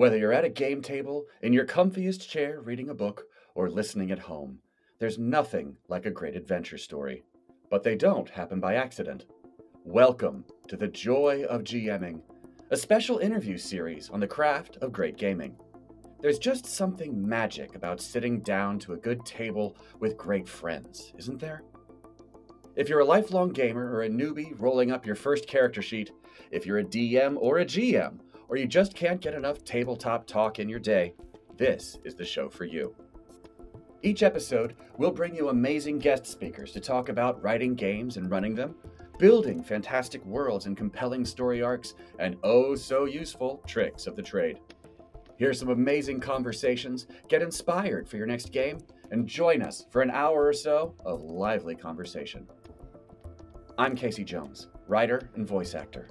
Whether you're at a game table, in your comfiest chair reading a book, or listening at home, there's nothing like a great adventure story. But they don't happen by accident. Welcome to The Joy of GMing, a special interview series on the craft of great gaming. There's just something magic about sitting down to a good table with great friends, isn't there? If you're a lifelong gamer or a newbie rolling up your first character sheet, if you're a DM or a GM, or you just can't get enough tabletop talk in your day, this is the show for you. Each episode, we'll bring you amazing guest speakers to talk about writing games and running them, building fantastic worlds and compelling story arcs, and oh so useful tricks of the trade. Hear some amazing conversations, get inspired for your next game, and join us for an hour or so of lively conversation. I'm Casey Jones, writer and voice actor.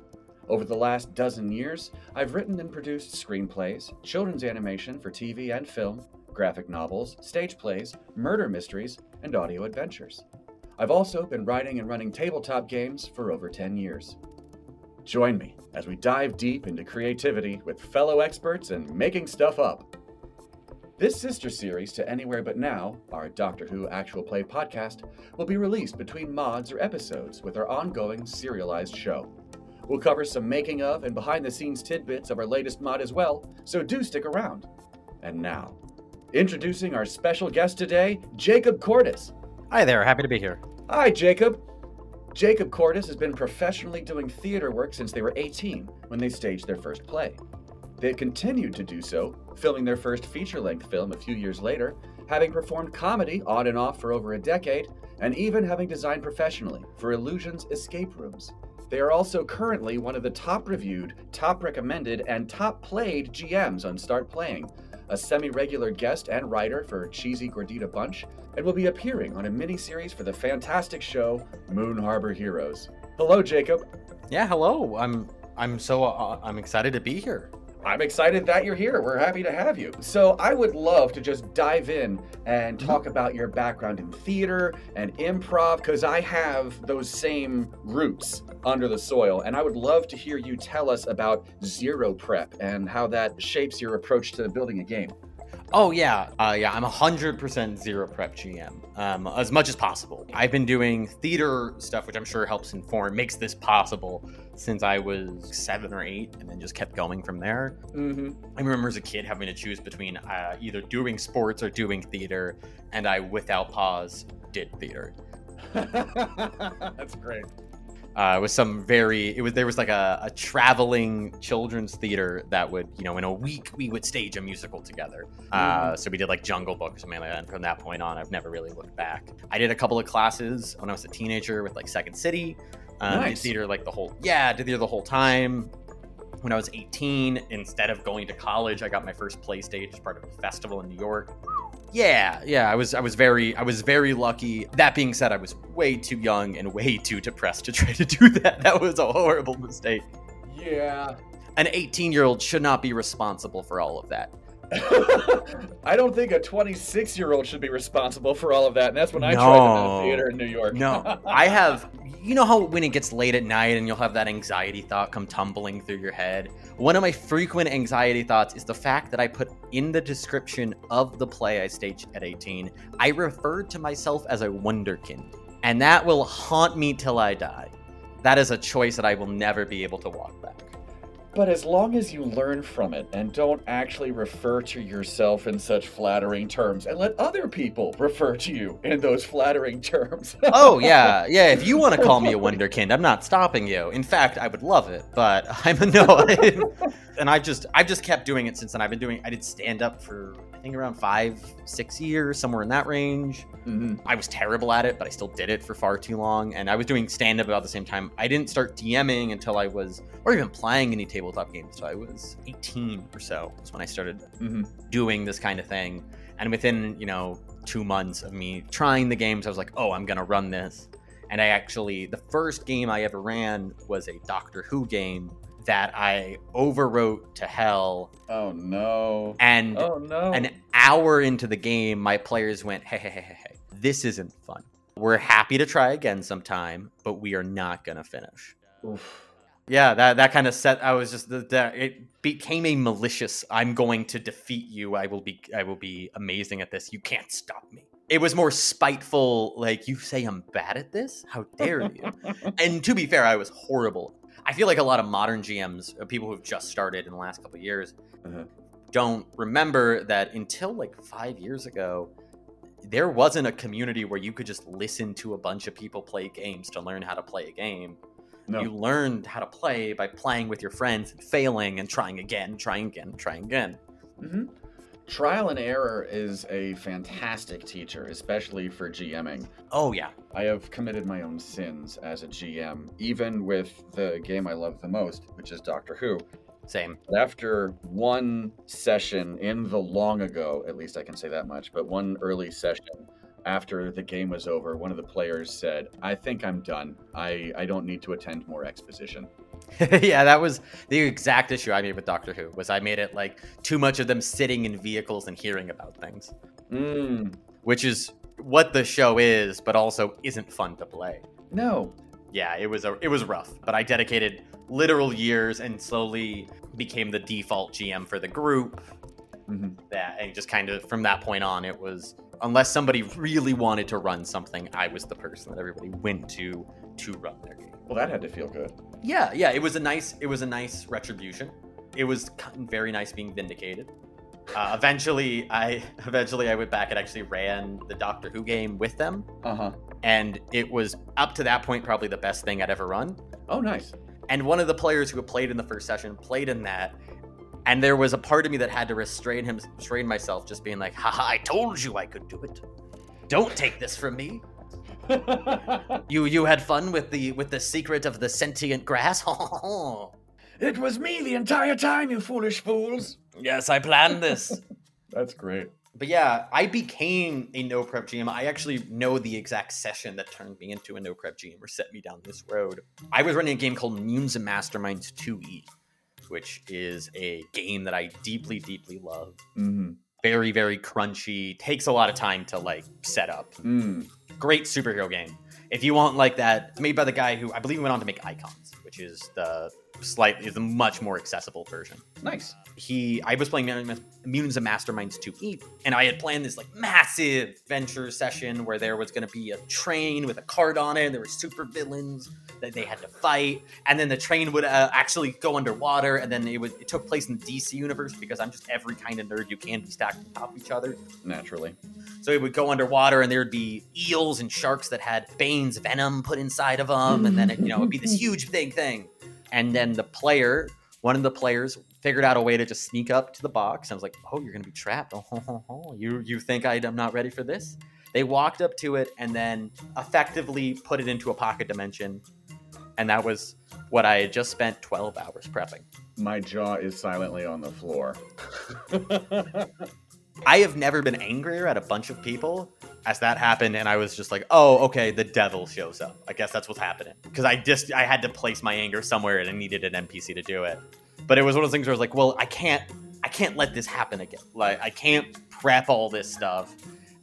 Over the last dozen years, I've written and produced screenplays, children's animation for TV and film, graphic novels, stage plays, murder mysteries, and audio adventures. I've also been writing and running tabletop games for over 10 years. Join me as we dive deep into creativity with fellow experts and making stuff up. This sister series to Anywhere But Now, our Doctor Who actual play podcast, will be released between mods or episodes with our ongoing serialized show. We'll cover some making of and behind the scenes tidbits of our latest mod as well, so do stick around. And now, introducing our special guest today, Jacob Cordas. Hi there, happy to be here. Hi, Jacob. Jacob Cordas has been professionally doing theater work since they were 18 when they staged their first play. They continued to do so, filming their first feature length film a few years later, having performed comedy on and off for over a decade, and even having designed professionally for Illusion's escape rooms. They are also currently one of the top reviewed, top recommended, and top played GMs on StartPlaying, a semi regular guest and writer for Cheesy Gordita Bunch, and will be appearing on a mini-series for the fantastic show Moon Harbor Heroes. Hello, Jacob. Yeah, hello. I'm I'm so uh, I'm excited to be here. I'm excited that you're here. We're happy to have you. So, I would love to just dive in and mm-hmm. talk about your background in theater and improv because I have those same roots under the soil. And I would love to hear you tell us about zero prep and how that shapes your approach to building a game. Oh yeah, uh, yeah. I'm 100% zero prep GM, um, as much as possible. I've been doing theater stuff, which I'm sure helps inform, makes this possible since I was seven or eight, and then just kept going from there. Mm-hmm. I remember as a kid having to choose between uh, either doing sports or doing theater, and I, without pause, did theater. That's great. Uh, it was some very it was there was like a, a traveling children's theater that would you know in a week we would stage a musical together. Uh, so we did like jungle book or something like that. And from that point on i've never really looked back. I did a couple of classes when i was a teenager with like second city. Um, did theater like the whole yeah did theater the whole time. When i was 18 instead of going to college i got my first play stage as part of a festival in new york yeah yeah i was i was very i was very lucky. That being said i was way too young and way too depressed to try to do that. That was a horrible mistake. Yeah. an 18 year old should not be responsible for all of that I don't think a 26 year old should be responsible for all of that. And that's when I tried to No. do theater in New York. no i have you know how when it gets late at night and you'll have that anxiety thought come tumbling through your head one of my frequent anxiety thoughts is the fact that i put in the description of the play i staged at 18 i referred to myself as a wonderkind and that will haunt me till i die that is a choice that i will never be able to walk back But as long as you learn from it and don't actually refer to yourself in such flattering terms and let other people refer to you in those flattering terms. oh yeah. Yeah if you want to call me a wonderkind i'm not stopping you. In fact i would love it but i'm a no and i've just i've just kept doing it since then i've been doing i did stand up for i think around five six years somewhere in that range Mhm. i was terrible at it but i still did it for far too long and i was doing stand up about the same time i didn't start dming until i was or even playing any tabletop games until i was 18 or so was when i started Mhm. doing this kind of thing. And within, you know, two months of me trying the games, I was like, oh, I'm going to run this. And I actually, the first game I ever ran was a Doctor Who game that I overwrote to hell. Oh no. And Oh no. an hour into the game, my players went, hey, hey, hey, hey, hey, this isn't fun. We're happy to try again sometime, but we are not going to finish. Oof. Yeah, that that kind of set. I was just the, the it became a malicious. I'm going to defeat you. I will be. I will be amazing at this. You can't stop me. It was more spiteful. Like you say, I'm bad at this. How dare you? and to be fair, I was horrible. I feel like a lot of modern GMs, uh, people who've just started in the last couple of years, Uh-huh. don't remember that until like five years ago, there wasn't a community where you could just listen to a bunch of people play games to learn how to play a game. No. You learned how to play by playing with your friends and failing and trying again, trying again, trying again. hmm Trial and error is a fantastic teacher, especially for GMing. Oh yeah, I have committed my own sins as a GM, even with the game I love the most, which is Doctor Who. same. But after one session in the long ago, at least I can say that much, but one early session after the game was over, one of the players said, I think I'm done. I, I don't need to attend more exposition. yeah, that was the exact issue I made with Doctor Who. Was I made it like too much of them sitting in vehicles and hearing about things, Mm, which is what the show is, but also isn't fun to play. no. yeah, it was a it was rough, but I dedicated literal years and slowly became the default GM for the group. Mhm. That and just kind of from that point on, it was unless somebody really wanted to run something, I was the person that everybody went to to run their game. Well, that had to feel good. Yeah, yeah, it was a nice it was a nice retribution. It was very nice being vindicated. Uh, eventually, I eventually I went back and actually ran the Doctor Who game with them, Uh huh. and it was up to that point probably the best thing I'd ever run. Oh, nice. And one of the players who had played in the first session played in that. And there was a part of me that had to restrain him, restrain myself, just being like, haha, I told you I could do it. Don't take this from me. You you had fun with the with the secret of the sentient grass? it was me the entire time, you foolish fools. yes, I planned this. That's great. but yeah, I became a no prep GM. I actually know the exact session that turned me into a no prep GM or set me down this road. I was running a game called Mutants and Masterminds 2E, which is a game that I deeply, deeply love. Mm-hmm. Very, very crunchy. Takes a lot of time to like set up. Mm. Great superhero game. If you want like that, made by the guy who I believe went on to make Icons, which is the slightly the much more accessible version Nice. he I was playing Mutants and Masterminds 2E, and I had planned this like massive venture session where there was going to be a train with a card on it. There were super villains that they had to fight, and then the train would uh, actually go underwater, and then it was it took place in the DC universe because I'm just every kind of nerd you can be stacked on top of each other. Naturally. So it would go underwater, and there would be eels and sharks that had Bane's venom put inside of them, and then it, you know it'd be this huge big thing. And then the player, one of the players, figured out a way to just sneak up to the box. I was like, "Oh, you're gonna be trapped. Oh, you you think I'm not ready for this?" They walked up to it and then effectively put it into a pocket dimension, and that was what I had just spent 12 hours prepping. My jaw is silently on the floor. I have never been angrier at a bunch of people as that happened, and I was just like, "Oh, okay, the devil shows up. I guess that's what's happening." Because I just I had to place my anger somewhere, and I needed an NPC to do it. But it was one of those things where I was like, "Well, I can't, I can't let this happen again. Like, I can't prep all this stuff,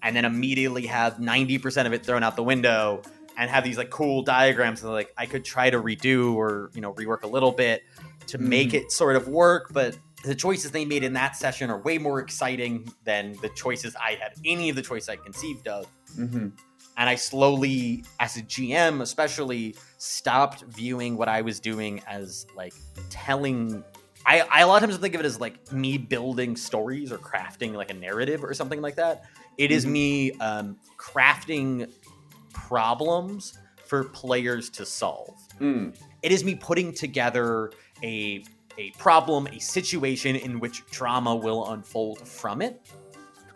and then immediately have ninety percent of it thrown out the window, and have these like cool diagrams that like I could try to redo or you know rework a little bit to make mm-hmm. it sort of work, but the choices they made in that session are way more exciting than the choices I had, any of the choices I conceived of. mm-hmm. And I slowly, as a GM especially, stopped viewing what I was doing as like telling. I, I a lot of times think of it as like me building stories or crafting like a narrative or something like that. It is Mhm. me um, crafting problems for players to solve Mm. it is me putting together a a problem, a situation in which drama will unfold from it.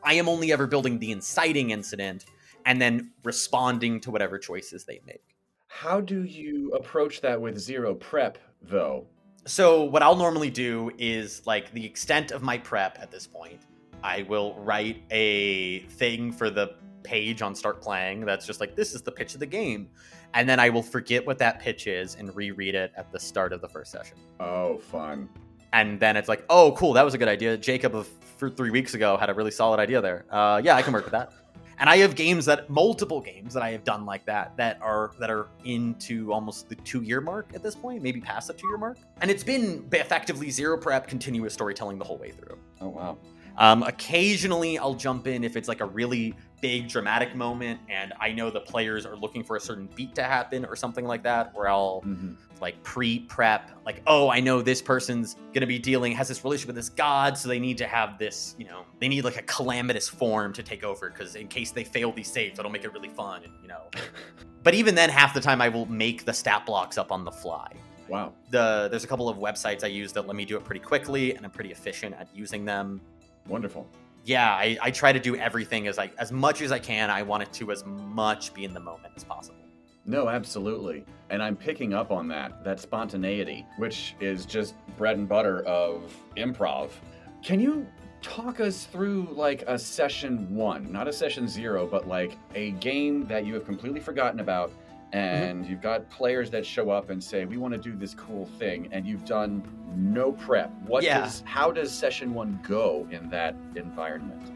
I am only ever building the inciting incident and then responding to whatever choices they make. How do you approach that with zero prep, though? So what I'll normally do is like the extent of my prep at this point, I will write a thing for the page on StartPlaying that's just like this is the pitch of the game. And then I will forget what that pitch is and reread it at the start of the first session. Oh, fun. and then it's like, oh, cool, that was a good idea. Jacob of three weeks ago had a really solid idea there. Uh, yeah, I can work with that. and I have games that multiple games that I have done like that that are that are into almost the two year mark at this point, maybe past the two year mark, and it's been effectively zero prep, continuous storytelling the whole way through. Oh wow. Um, occasionally, I'll jump in if it's like a really big dramatic moment and I know the players are looking for a certain beat to happen or something like that, where I'll Mhm. like pre-prep, like, oh, I know this person's gonna be dealing has this relationship with this god, so they need to have this, you know, they need like a calamitous form to take over because in case they fail these saves, it'll make it really fun, and you know. but even then, half the time I will make the stat blocks up on the fly. Wow. The there's a couple of websites I use that let me do it pretty quickly, and I'm pretty efficient at using them Wonderful. yeah, I, I try to do everything as I as much as I can. I want it to as much be in the moment as possible. No, absolutely. And I'm picking up on that, that spontaneity, which is just bread and butter of improv. Can you talk us through like a session one, not a session zero, but like a game that you have completely forgotten about and you've got players that show up and say, We want to do this cool thing, and you've done no prep. What Yeah. does how does session one go in that environment?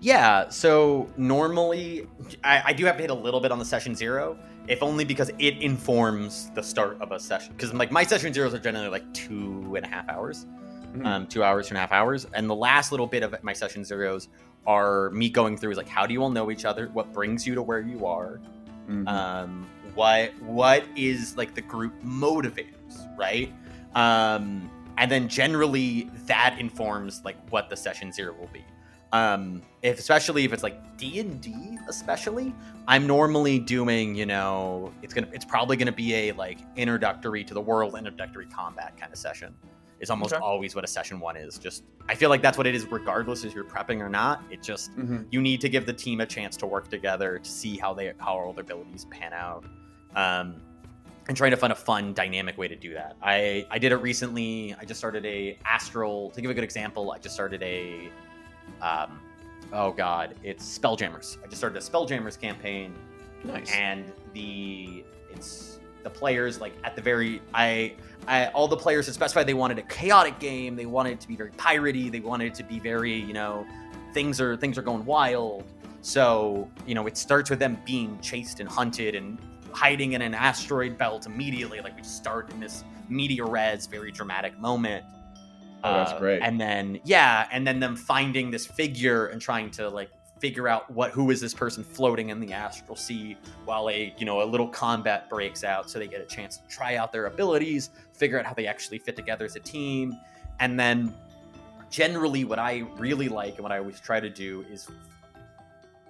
Yeah, so normally I, I do have to hit a little bit on the session zero, if only because it informs the start of a session. Because like my session zeros are generally like two and a half hours, Mhm. um, two hours, two and a half hours, and the last little bit of my session zeros are me going through is like how do you all know each other, what brings you to where you are, Mhm. um, what what is like the group motivators right? Um, and then generally that informs like what the session zero will be. Um, if especially if it's like d&d especially i'm normally doing you know it's gonna it's probably gonna be a like introductory to the world introductory combat kind of session. Is almost Okay. always what a session one is. Just i feel like that's what it is regardless if you're prepping or not. It just Mhm. you need to give the team a chance to work together to see how they how all their abilities pan out um, and trying to find a fun dynamic way to do that. I i did it recently. I just started a astral to give a good example i just started a um, oh god it's spelljammers. I just started a spelljammers campaign. Nice. and the it's the players like at the very I, I all the players had specified they wanted a chaotic game. They wanted it to be very piratey. They wanted it to be very you know things are things are going wild. So you know it starts with them being chased and hunted and hiding in an asteroid belt immediately like we start in this meteor res very dramatic moment Oh, that's Uh, great. and then yeah and then them finding this figure and trying to like figure out what who is this person floating in the astral sea while a you know a little combat breaks out so they get a chance to try out their abilities figure out how they actually fit together as a team and then generally what i really like and what i always try to do is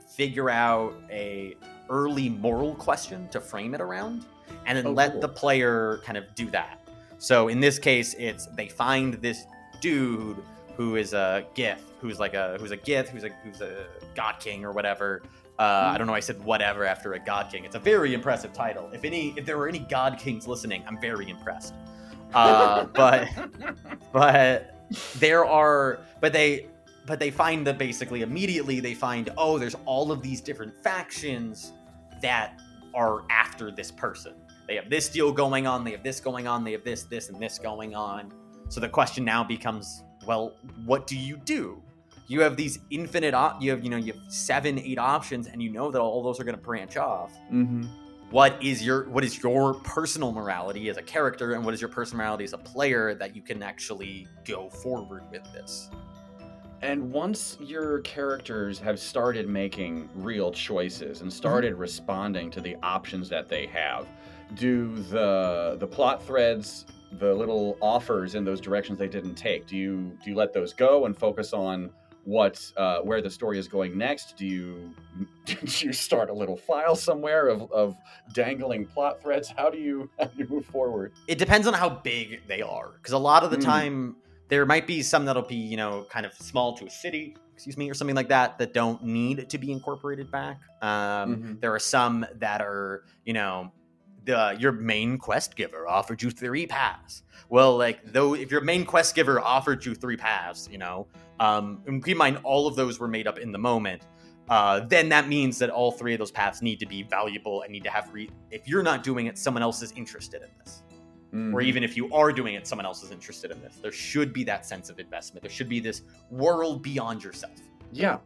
figure out a early moral question to frame it around and then Oh, let cool. the player kind of do that so in this case it's they find this dude who is a gith who's like a who's a gith who's a who's a god king or whatever uh, I don't know. I said whatever after a god king. It's a very impressive title. If any, if there were any god kings listening, I'm very impressed. Uh, but but there are but they but they find that basically immediately they find oh there's all of these different factions that are after this person. They have this deal going on they have this going on they have this this and this going on. So the question now becomes well what do you do? You have these infinite op- you have you know you have seven eight options and you know that all those are going to branch off. Mhm. what is your what is your personal morality as a character and what is your personal morality as a player that you can actually go forward with this And once your characters have started making real choices and started responding to the options that they have, do the the plot threads, the little offers in those directions they didn't take, do you do you let those go and focus on what uh, where the story is going next? Do you do you start a little file somewhere of, of dangling plot threads? How do you how do you move forward? it depends on how big they are because a lot of the Mm. time there might be some that'll be you know kind of small to a city excuse me or something like that that don't need to be incorporated back. Um, Mhm. there are some that are you know the your main quest giver offered you three paths. Well like though if your main quest giver offered you three paths you know um and keep in mind all of those were made up in the moment uh, then that means that all three of those paths need to be valuable and need to have re- if you're not doing it someone else is interested in this or Mhm. even if you are doing it, someone else is interested in this. There should be that sense of investment. There should be this world beyond yourself. yeah,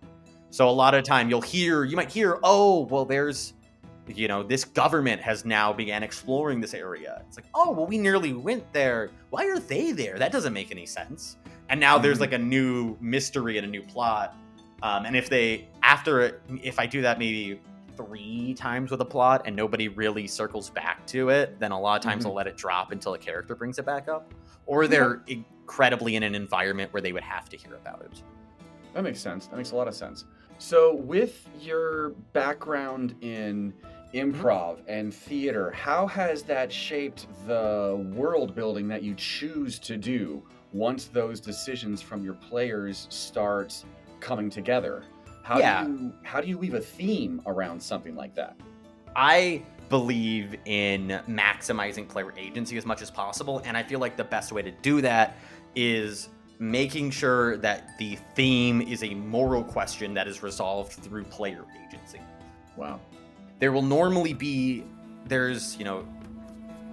So a lot of time you'll hear, you might hear, oh, well, there's, you know, this government has now began exploring this area. It's like, oh, well, we nearly went there. Why are they there? That doesn't make any sense. And now there's Mhm. like a new mystery and a new plot. Um, and if they, after it, if I do that maybe three times with a plot and nobody really circles back to it, then a lot of times Mhm. I'll let it drop until a character brings it back up. Or they're incredibly in an environment where they would have to hear about it. That makes sense. That makes a lot of sense. So, with your background in improv and theater, how has that shaped the world building that you choose to do once those decisions from your players start coming together? How Yeah. do you how do you weave a theme around something like that? I believe in maximizing player agency as much as possible, and I feel like the best way to do that is making sure that the theme is a moral question that is resolved through player agency. Wow. There will normally be there's, you know,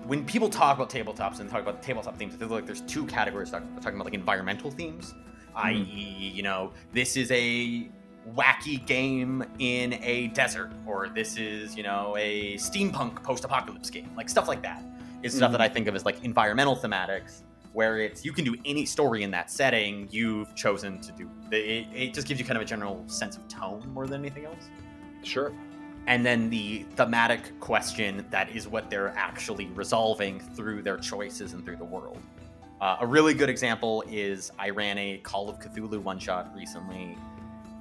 when people talk about tabletops and talk about tabletop themes, I feel like there's two categories talking, talking about like environmental themes, hmm. i.e., you know, this is a wacky game in a desert, or this is, you know, a steampunk post-apocalypse game, like stuff like that is stuff Mhm. that I think of as like environmental thematics, where it's you can do any story in that setting you've chosen to do. It, it just gives you kind of a general sense of tone more than anything else Sure. and then the thematic question that is what they're actually resolving through their choices and through the world. Uh, a really good example is I ran a Call of Cthulhu one shot recently,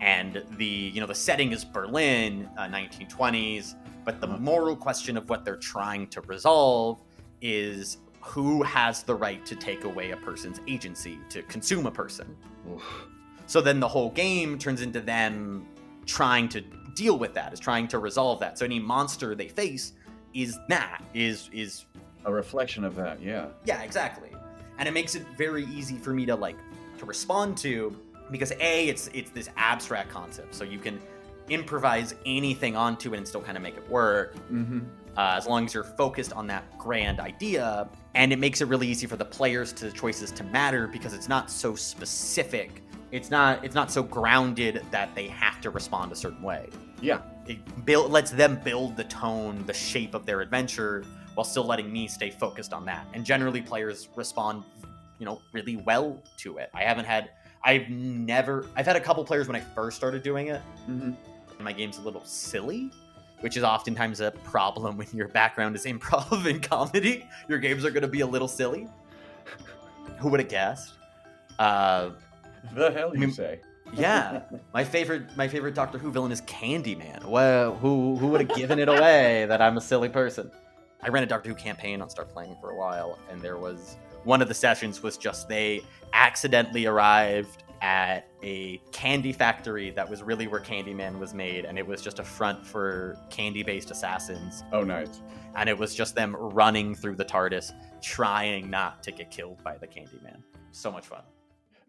and the you know the setting is Berlin, uh, 1920s, but the Uh-huh. moral question of what they're trying to resolve is who has the right to take away a person's agency to consume a person. Oof. So then the whole game turns into them trying to deal with that, is trying to resolve that. So any monster they face is that is is A reflection of that, yeah. yeah, exactly. And it makes it very easy for me to like to respond to because a it's it's this abstract concept, so you can improvise anything onto it and still kind of make it work Mm-hmm. uh, as long as you're focused on that grand idea. And it makes it really easy for the players to the choices to matter because it's not so specific. It's not it's not so grounded that they have to respond a certain way. Yeah. It build, lets them build the tone, the shape of their adventure, while still letting me stay focused on that. And generally, players respond, you know, really well to it. I haven't had, I've never, I've had a couple players when I first started doing it, Mm-hmm. my game's a little silly, which is oftentimes a problem when your background is improv and comedy. Your games are going to be a little silly. Who would have guessed? Uh, The hell you mean- say? yeah, my favorite my favorite Doctor Who villain is Kandyman. Well, who who would have given it away that I'm a silly person? I ran a Doctor Who campaign on StartPlaying for a while, and there was one of the sessions was just they accidentally arrived at a candy factory that was really where Kandyman was made, and it was just a front for candy-based assassins, Oh, nice. and it was just them running through the TARDIS, trying not to get killed by the Kandyman. So much fun.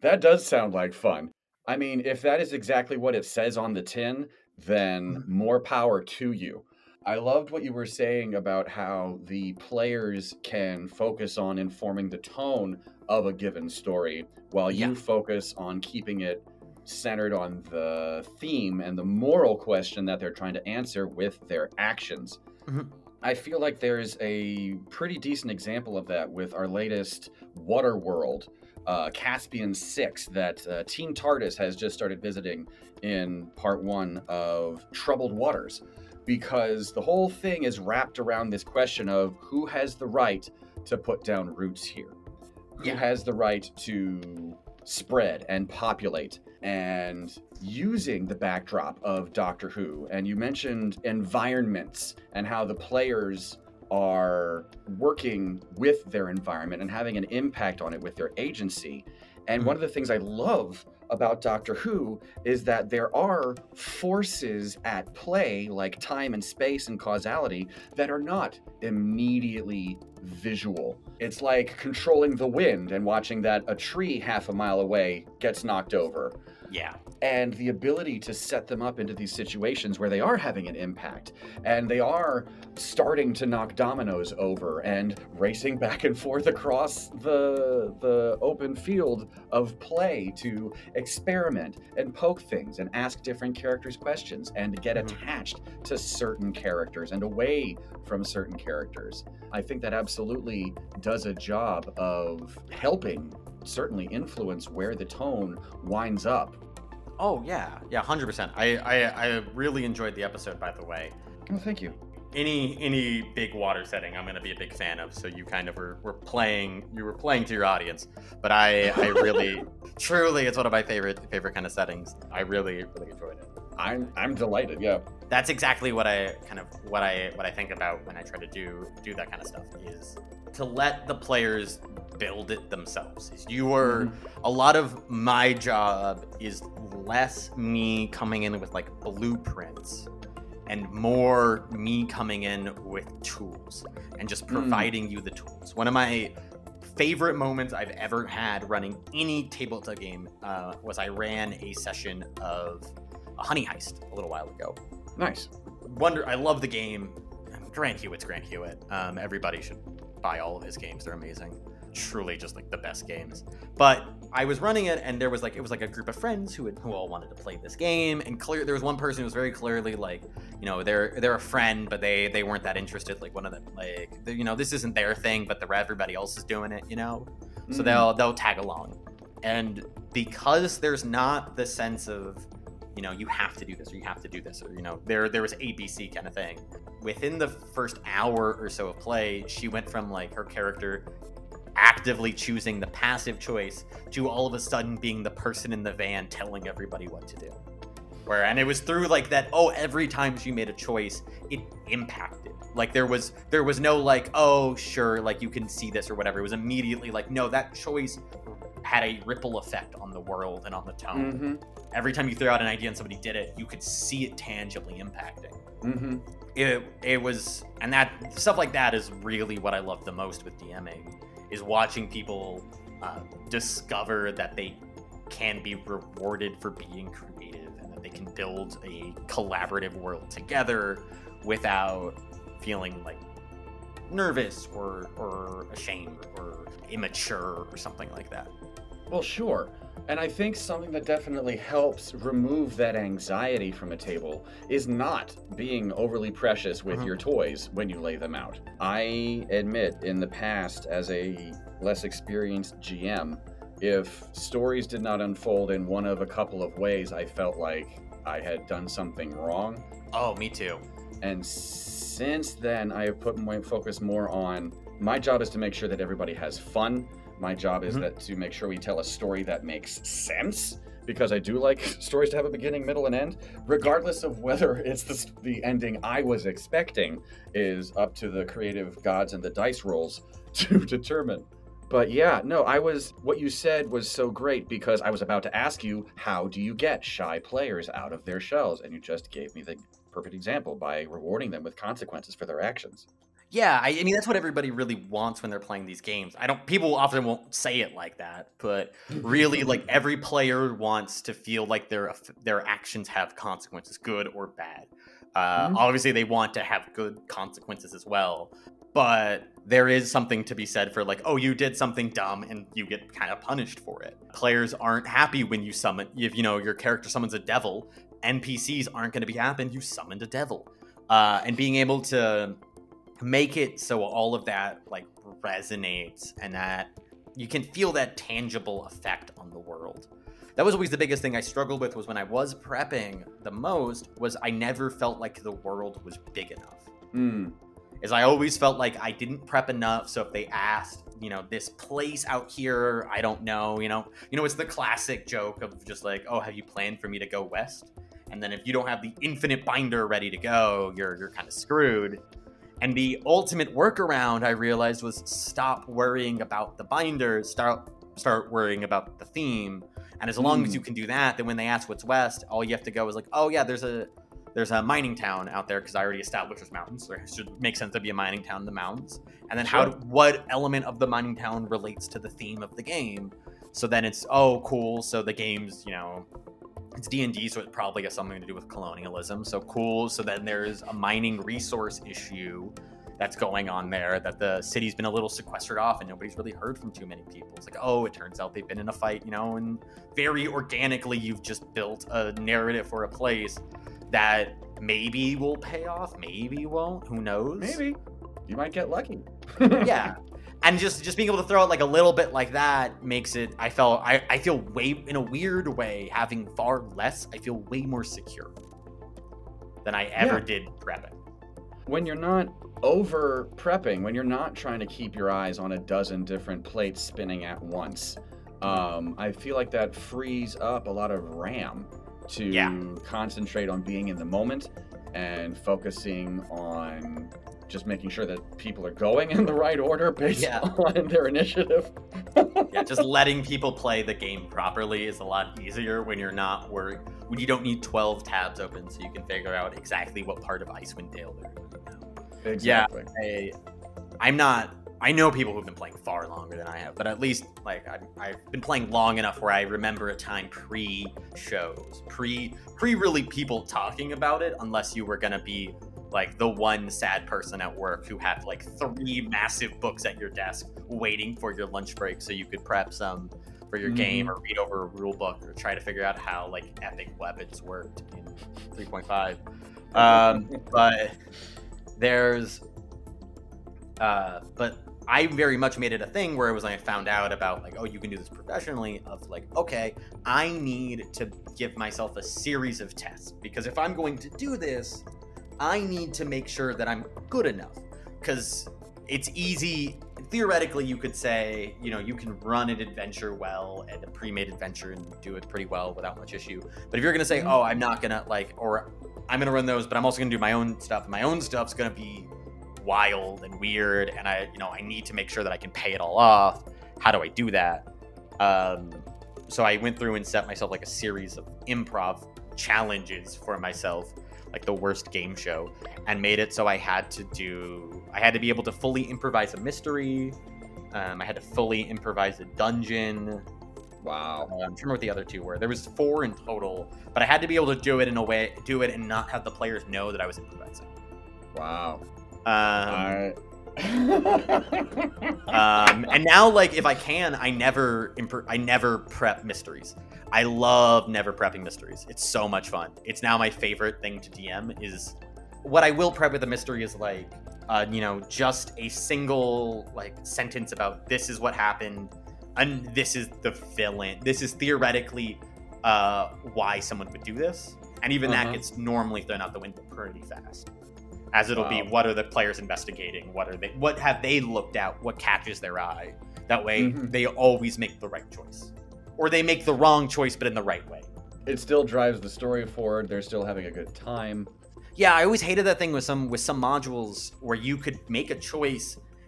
That does sound like fun. I mean, if that is exactly what it says on the tin, then mm-hmm. more power to you. I loved what you were saying about how the players can focus on informing the tone of a given story while you focus on keeping it centered on the theme and the moral question that they're trying to answer with their actions. Mhm. I feel like there's a pretty decent example of that with our latest Water World uh, Caspian 6 that uh, Team TARDIS has just started visiting in part one of Troubled Waters. Because the whole thing is wrapped around this question of who has the right to put down roots here? Who Yeah. has the right to spread and populate? And using the backdrop of Doctor Who, and you mentioned environments and how the players are working with their environment and having an impact on it with their agency. And hmm. one of the things I love about Doctor Who is that there are forces at play, like time and space and causality, that are not immediately visual. It's like controlling the wind and watching that a tree half a mile away gets knocked over. Yeah. And the ability to set them up into these situations where they are having an impact and they are starting to knock dominoes over and racing back and forth across the the open field of play to experiment and poke things and ask different characters questions and get Mhm. attached to certain characters and away from certain characters. I think that absolutely does a job of helping certainly influence where the tone winds up. Oh yeah, yeah, hundred percent. I, I I really enjoyed the episode, by the way. Oh, thank you. Any any big water setting, I'm gonna be a big fan of. So you kind of were, were playing, you were playing to your audience. But I I really, truly, it's one of my favorite favorite kind of settings. I really really enjoyed it. I'm I'm delighted. Yeah. That's exactly what I kind of what I what I think about when I try to do do that kind of stuff is to let the players build it themselves. Is You are a lot of my job is less me coming in with like blueprints and more me coming in with tools and just Mm. providing you the tools. One of my favorite moments I've ever had running any tabletop game uh, was I ran a session of a honey heist a little while ago. Nice. Wonder, I love the game. Grant Howitt's Grant Howitt. Um, everybody should buy all of his games. They're amazing. Truly, just like the best games. But I was running it, and there was like it was like a group of friends who had, who all wanted to play this game. And clear, there was one person who was very clearly like, you know, they're they're a friend, but they they weren't that interested. Like one of them, like you know, this isn't their thing, but the everybody else is doing it. You know, so Mm. they'll they'll tag along and because there's not the sense of you know you have to do this or you have to do this or you know there there was abc kind of thing within the first hour or so of play she went from like her character actively choosing the passive choice to all of a sudden being the person in the van telling everybody what to do. Where and it was through like that oh every time she made a choice it impacted. Like there was there was no like oh sure like you can see this or whatever. It was immediately like no that choice had a ripple effect on the world and on the tone. Mhm. every time you threw out an idea and somebody did it you could see it tangibly impacting. Mhm. it, it was and that stuff like that is really what i love the most with dming is watching people uh, discover that they can be rewarded for being creative and that they can build a collaborative world together without feeling like nervous or or ashamed or immature or something like that Well, sure. And I think something that definitely helps remove that anxiety from a table is not being overly precious with Mhm. your toys when you lay them out. I admit, in the past, as a less experienced GM, if stories did not unfold in one of a couple of ways, I felt like I had done something wrong. oh me too And since then, I have put my focus more on my job is to make sure that everybody has fun. My job is Mhm. that to make sure we tell a story that makes sense because I do like stories to have a beginning, middle, and end, regardless of whether it's the, the ending I was expecting is up to the creative gods and the dice rolls to determine. But yeah, no, I was what you said was so great because I was about to ask you, how do you get shy players out of their shells? And you just gave me the perfect example by rewarding them with consequences for their actions. Yeah, I, I mean that's what everybody really wants when they're playing these games. I don't. People often won't say it like that, but really, like every player wants to feel like their their actions have consequences, good or bad. Uh, Mhm. Obviously, they want to have good consequences as well, but there is something to be said for like, oh, you did something dumb and you get kind of punished for it. Players aren't happy when you summon. If you know your character summons a devil, NPCs aren't going to be happy. And you summoned a devil, uh, and being able to make it so all of that like resonates and that you can feel that tangible effect on the world. That was always the biggest thing i struggled with was when i was prepping the most was i never felt like the world was big enough. Mm, is i always felt like i didn't prep enough so if they asked you know this place out here i don't know you know you know it's the classic joke of just like oh have you planned for me to go west? And then if you don't have the infinite binder ready to go you're you're kind of screwed and the ultimate workaround I realized was stop worrying about the binders, start start worrying about the theme. And as long as Hmm. you can do that, then when they ask what's west, all you have to go is like, oh yeah, there's a there's a mining town out there because I already established there's mountains. So it should make sense to be a mining town in the mountains. And then how Sure. what element of the mining town relates to the theme of the game? So then it's oh cool. So the game's you know it's D and D, so it probably has something to do with colonialism. So cool. So then there's a mining resource issue that's going on there that the city's been a little sequestered off and nobody's really heard from too many people. It's like, oh, it turns out they've been in a fight, you know, and very organically you've just built a narrative for a place that maybe will pay off, maybe won't, who knows? Maybe you might get lucky. yeah. And just just being able to throw it like a little bit like that makes it I felt I, I feel way in a weird way, having far less, I feel way more secure than I ever Yeah. did prepping. when you're not over prepping, when you're not trying to keep your eyes on a dozen different plates spinning at once, um, I feel like that frees up a lot of RAM to Yeah. concentrate on being in the moment and focusing on just making sure that people are going in the right order based Yeah. on their initiative. yeah, just letting people play the game properly is a lot easier when you're not worried when you don't need 12 tabs open so you can figure out exactly what part of Icewind Dale they're in. now. exactly. I, I'm not. I know people who've been playing far longer than I have, but at least like I, I've been playing long enough where I remember a time pre-shows, pre pre really people talking about it, unless you were gonna be like the one sad person at work who had like three massive books at your desk waiting for your lunch break so you could prep some for your game or read over a rule book or try to figure out how like epic weapons worked in 3.5 um, but there's uh but i very much made it a thing where it was like i found out about like oh you can do this professionally of like okay i need to give myself a series of tests because if i'm going to do this i need to make sure that i'm good enough. Because it's easy theoretically you could say you know you can run an adventure well and a pre-made adventure and do it pretty well without much issue. But if you're gonna say Mhm. oh i'm not gonna like or i'm gonna run those but i'm also gonna do my own stuff and my own stuff's gonna be wild and weird and i you know i need to make sure that i can pay it all off. How do i do that? Um so i went through and set myself like a series of improv challenges for myself like the worst game show and made it so I had to do I had to be able to fully improvise a mystery. Um, I had to fully improvise a dungeon. Wow. Uh, I'm trying to remember what the other two were. There was four in total, but I had to be able to do it in a way, do it and not have the players know that I was improvising. Wow. Um, I- um, and now, like, if I can, I never, imp- I never prep mysteries. I love never prepping mysteries. It's so much fun. It's now my favorite thing to DM. Is what I will prep with a mystery is like, uh, you know, just a single like sentence about this is what happened, and this is the villain. This is theoretically uh, why someone would do this, and even Uh-huh. that gets normally thrown out the window pretty fast as it'll be what are the players investigating what are they what have they looked at what catches their eye that way Mhm. they always make the right choice or they make the wrong choice but in the right way it still drives the story forward. They're still having a good time. yeah i always hated that thing with some with some modules where you could make a choice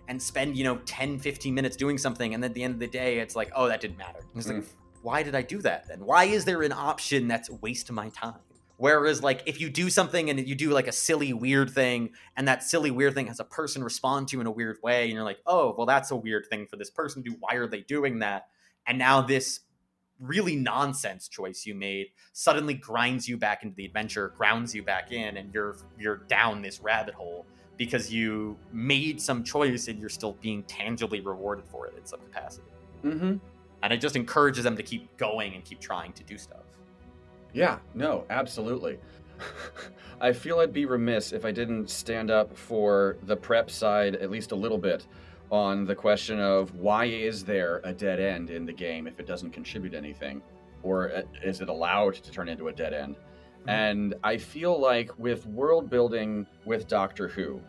and spend you know 10 15 minutes doing something and then at the end of the day it's like oh that didn't matter And it's like Mm. why did i do that then why is there an option that's a waste of my time whereas like if you do something and you do like a silly weird thing and that silly weird thing has a person respond to you in a weird way and you're like oh well that's a weird thing for this person to do. Why are they doing that? And now this really nonsense choice you made suddenly grinds you back into the adventure grounds you back in and you're you're down this rabbit hole because you made some choice and you're still being tangibly rewarded for it in some capacity. Mm-hmm. and it just encourages them to keep going and keep trying to do stuff Yeah, no, absolutely. I feel I'd be remiss if I didn't stand up for the prep side at least a little bit on the question of why is there a dead end in the game if it doesn't contribute anything? Or is it allowed to turn into a dead end? Mm-hmm. And I feel like with world building with Doctor Who,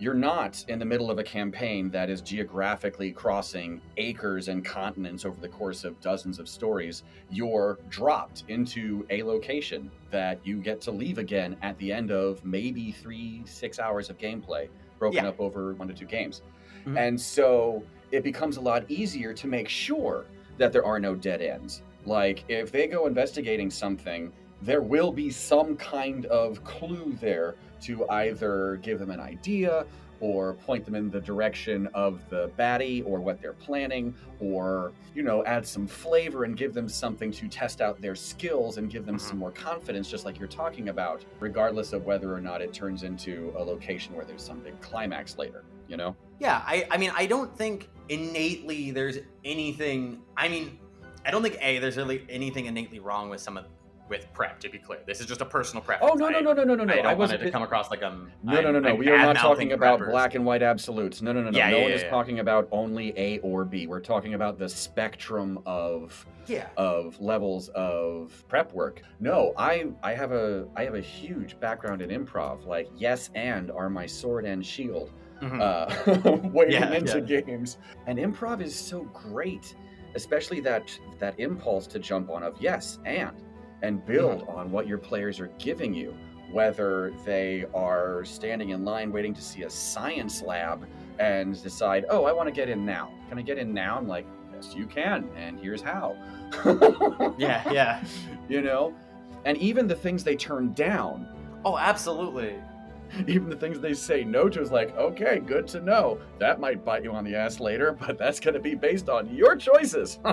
you're not in the middle of a campaign that is geographically crossing acres and continents over the course of dozens of stories. You're dropped into a location that you get to leave again at the end of maybe three, six hours of gameplay, broken Yeah. up over one to two games. Mhm. And so it becomes a lot easier to make sure that there are no dead ends. Like if they go investigating something there will be some kind of clue there to either give them an idea or point them in the direction of the baddie or what they're planning or you know add some flavor and give them something to test out their skills and give them Mhm. some more confidence just like you're talking about regardless of whether or not it turns into a location where there's some big climax later you know Yeah, I, I mean, I don't think innately there's anything. I mean, I don't think a there's really anything innately wrong with some of with prep. To be clear, this is just a personal preference. oh no no no no no no no I don't want wasn't it to come across like I'm. No, no, no, I'm- no. I'm We are not talking bad-mouthing about preppers. black and white absolutes. No, no, no, no. Yeah, no yeah, one yeah, is yeah. talking about only A or B. We're talking about the spectrum of Yeah. of levels of prep work. No, I I have a I have a huge background in improv. Like yes and are my sword and shield Mhm. uh, wading Yeah, into yeah. games. And improv is so great, especially that that impulse to jump on of yes and and build Mm-hmm. on what your players are giving you. Whether they are standing in line waiting to see a science lab and decide, oh, I want to get in now. Can I get in now? I'm like, yes, you can, and here's how. yeah, yeah. You know, and even the things they turn down Oh, absolutely. even the things they say no to is like, okay, good to know. That might bite you on the ass later, but that's going to be based on your choices.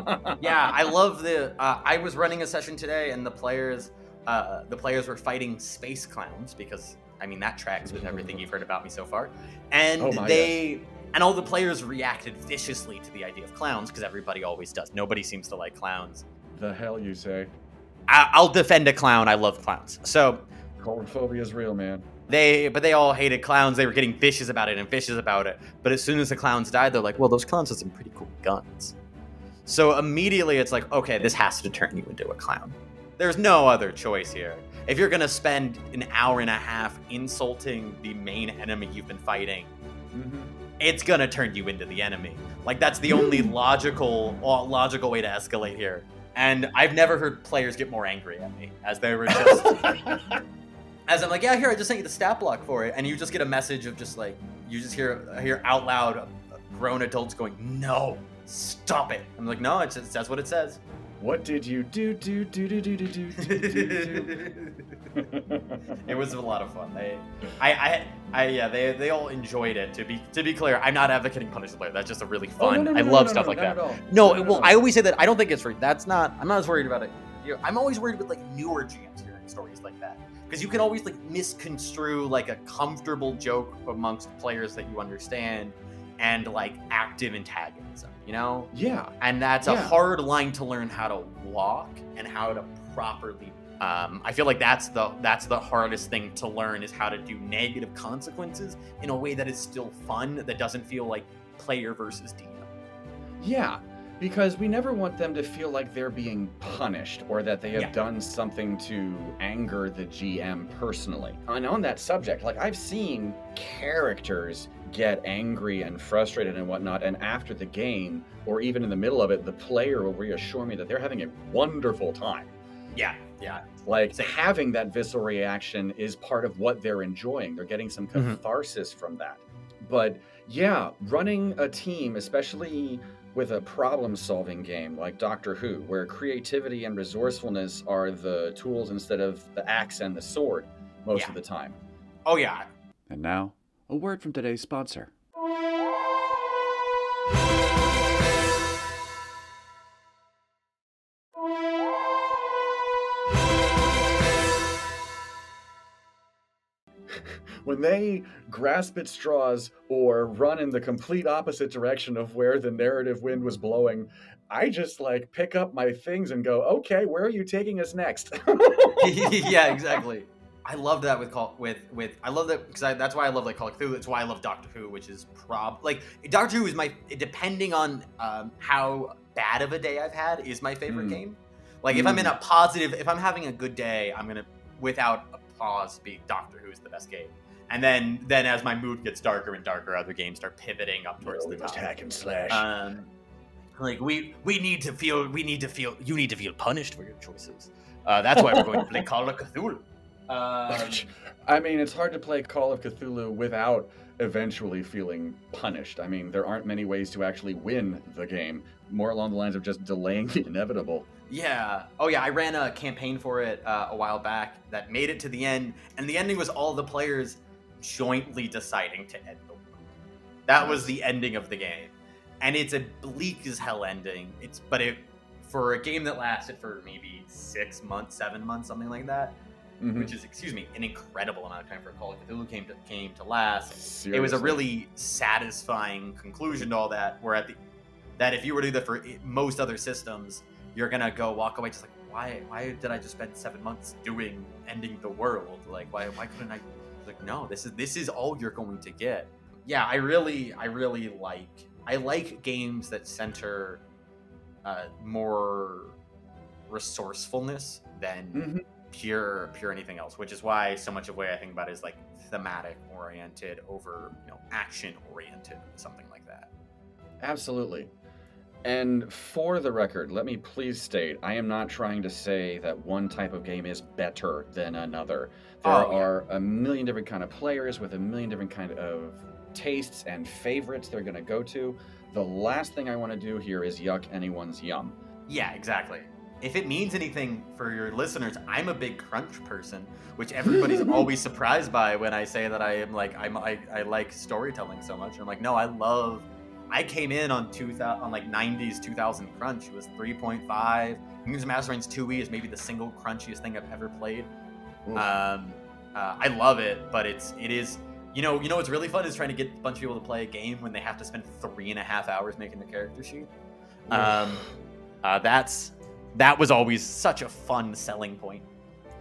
yeah, I love the. Uh, I was running a session today, and the players, uh, the players were fighting space clowns because I mean that tracks with everything you've heard about me so far, and Oh they. And all the players reacted viciously to the idea of clowns because everybody always does. Nobody seems to like clowns. the hell you say? I- I'll defend a clown. I love clowns. So Coulrophobia is real, man. They, but they all hated clowns. They were getting vicious about it and vicious about it. But as soon as the clowns died, they're like, well, those clowns have some pretty cool guns. So immediately it's like, okay, this has to turn you into a clown. There's no other choice here. If you're gonna spend an hour and a half insulting the main enemy you've been fighting, Mm-hmm. it's gonna turn you into the enemy. Like that's the only logical uh, logical way to escalate here. And I've never heard players get more angry at me as they were just as I'm like, yeah, here I just sent you the stat block for it, and you just get a message of just like you just hear hear out loud uh, grown adults going, no, stop it. I'm like, no, it just says what it says. what did you do, do, do, do, do, do, do, do, do, it was a lot of fun. They, I, I, I, yeah, they, they all enjoyed it. To be, to be clear, I'm not advocating punish the player. That's just a really Oh, fun. no, no, I no, love no, stuff no, like that. No, No, no, well, no. I always say that I don't think it's free. That's not. I'm not as worried about it. I'm always worried with like newer GMs hearing stories like that because you can always like misconstrue like a comfortable joke amongst players that you understand and like active antagonism. You know, Yeah. and that's a Yeah. hard line to learn how to walk and how to properly um, i feel like that's the that's the hardest thing to learn is how to do negative consequences in a way that is still fun that doesn't feel like player versus dm Yeah, because we never want them to feel like they're being punished or that they have Yeah. done something to anger the GM personally. And on that subject, like I've seen characters get angry and frustrated and whatnot, and after the game, or even in the middle of it, the player will reassure me that they're having a wonderful time. yeah yeah Like Same. having that visceral reaction is part of what they're enjoying. They're getting some Mhm. catharsis from that. But yeah, running a team, especially with a problem solving game like Doctor Who, where creativity and resourcefulness are the tools instead of the axe and the sword most Yeah. of the time. oh yeah And now, a word from today's sponsor. When they grasp at straws or run in the complete opposite direction of where the narrative wind was blowing, I just like pick up my things and go, okay, where are you taking us next? yeah exactly i love that with call with with i love that because that's why i love like call of cthulhu that's why i love doctor who which is prob like doctor who is my depending on um, how bad of a day i've had is my favorite Mm. game like if i'm in a positive if i'm having a good day i'm gonna without a pause be doctor who is the best game and then then as my mood gets darker and darker other games start pivoting up towards the top hack and slash. um, like we we need to feel we need to feel you need to feel punished for your choices. Uh, that's why we're going to play Call of Cthulhu. Um, I mean, it's hard to play Call of Cthulhu without eventually feeling punished. I mean, there aren't many ways to actually win the game. More along the lines of just delaying the inevitable. Yeah. Oh, yeah. I ran a campaign for it uh, a while back that made it to the end, and the ending was all the players jointly deciding to end the world. That was the ending of the game, and it's a bleak as hell ending. It's but it for a game that lasted for maybe six months, seven months, something like that, Mhm. which is excuse me, an incredible amount of time for a Call of Cthulhu came to came to last. Seriously. It was a really satisfying conclusion to all that. Where at the that if you were to do that for most other systems, you're gonna go walk away just like why why did I just spend seven months doing ending the world? Like why why couldn't I? Like no, this is this is all you're going to get. Yeah, I really I really like I like games that center uh, more resourcefulness than Mhm. pure pure anything else which is why so much of what i think about is like thematic oriented over you know action oriented something like that Absolutely. And for the record, let me please state I am not trying to say that one type of game is better than another. There Oh, yeah. are a million different kind of players with a million different kind of tastes and favorites they're going to go to. The last thing I want to do here is yuck anyone's yum. yeah exactly if it means anything for your listeners i'm a big crunch person which everybody's always surprised by when i say that i am like i'm I, I like storytelling so much i'm like no i love i came in on 2000 on like 90s 2000 crunch it was 3.5 Kingdoms Master Reigns 2e is maybe the single crunchiest thing i've ever played Um, uh, I love it, but it's it is you know you know what's really fun is trying to get a bunch of people to play a game when they have to spend three and a half hours making the character sheet. Um, uh, that's that was always such a fun selling point.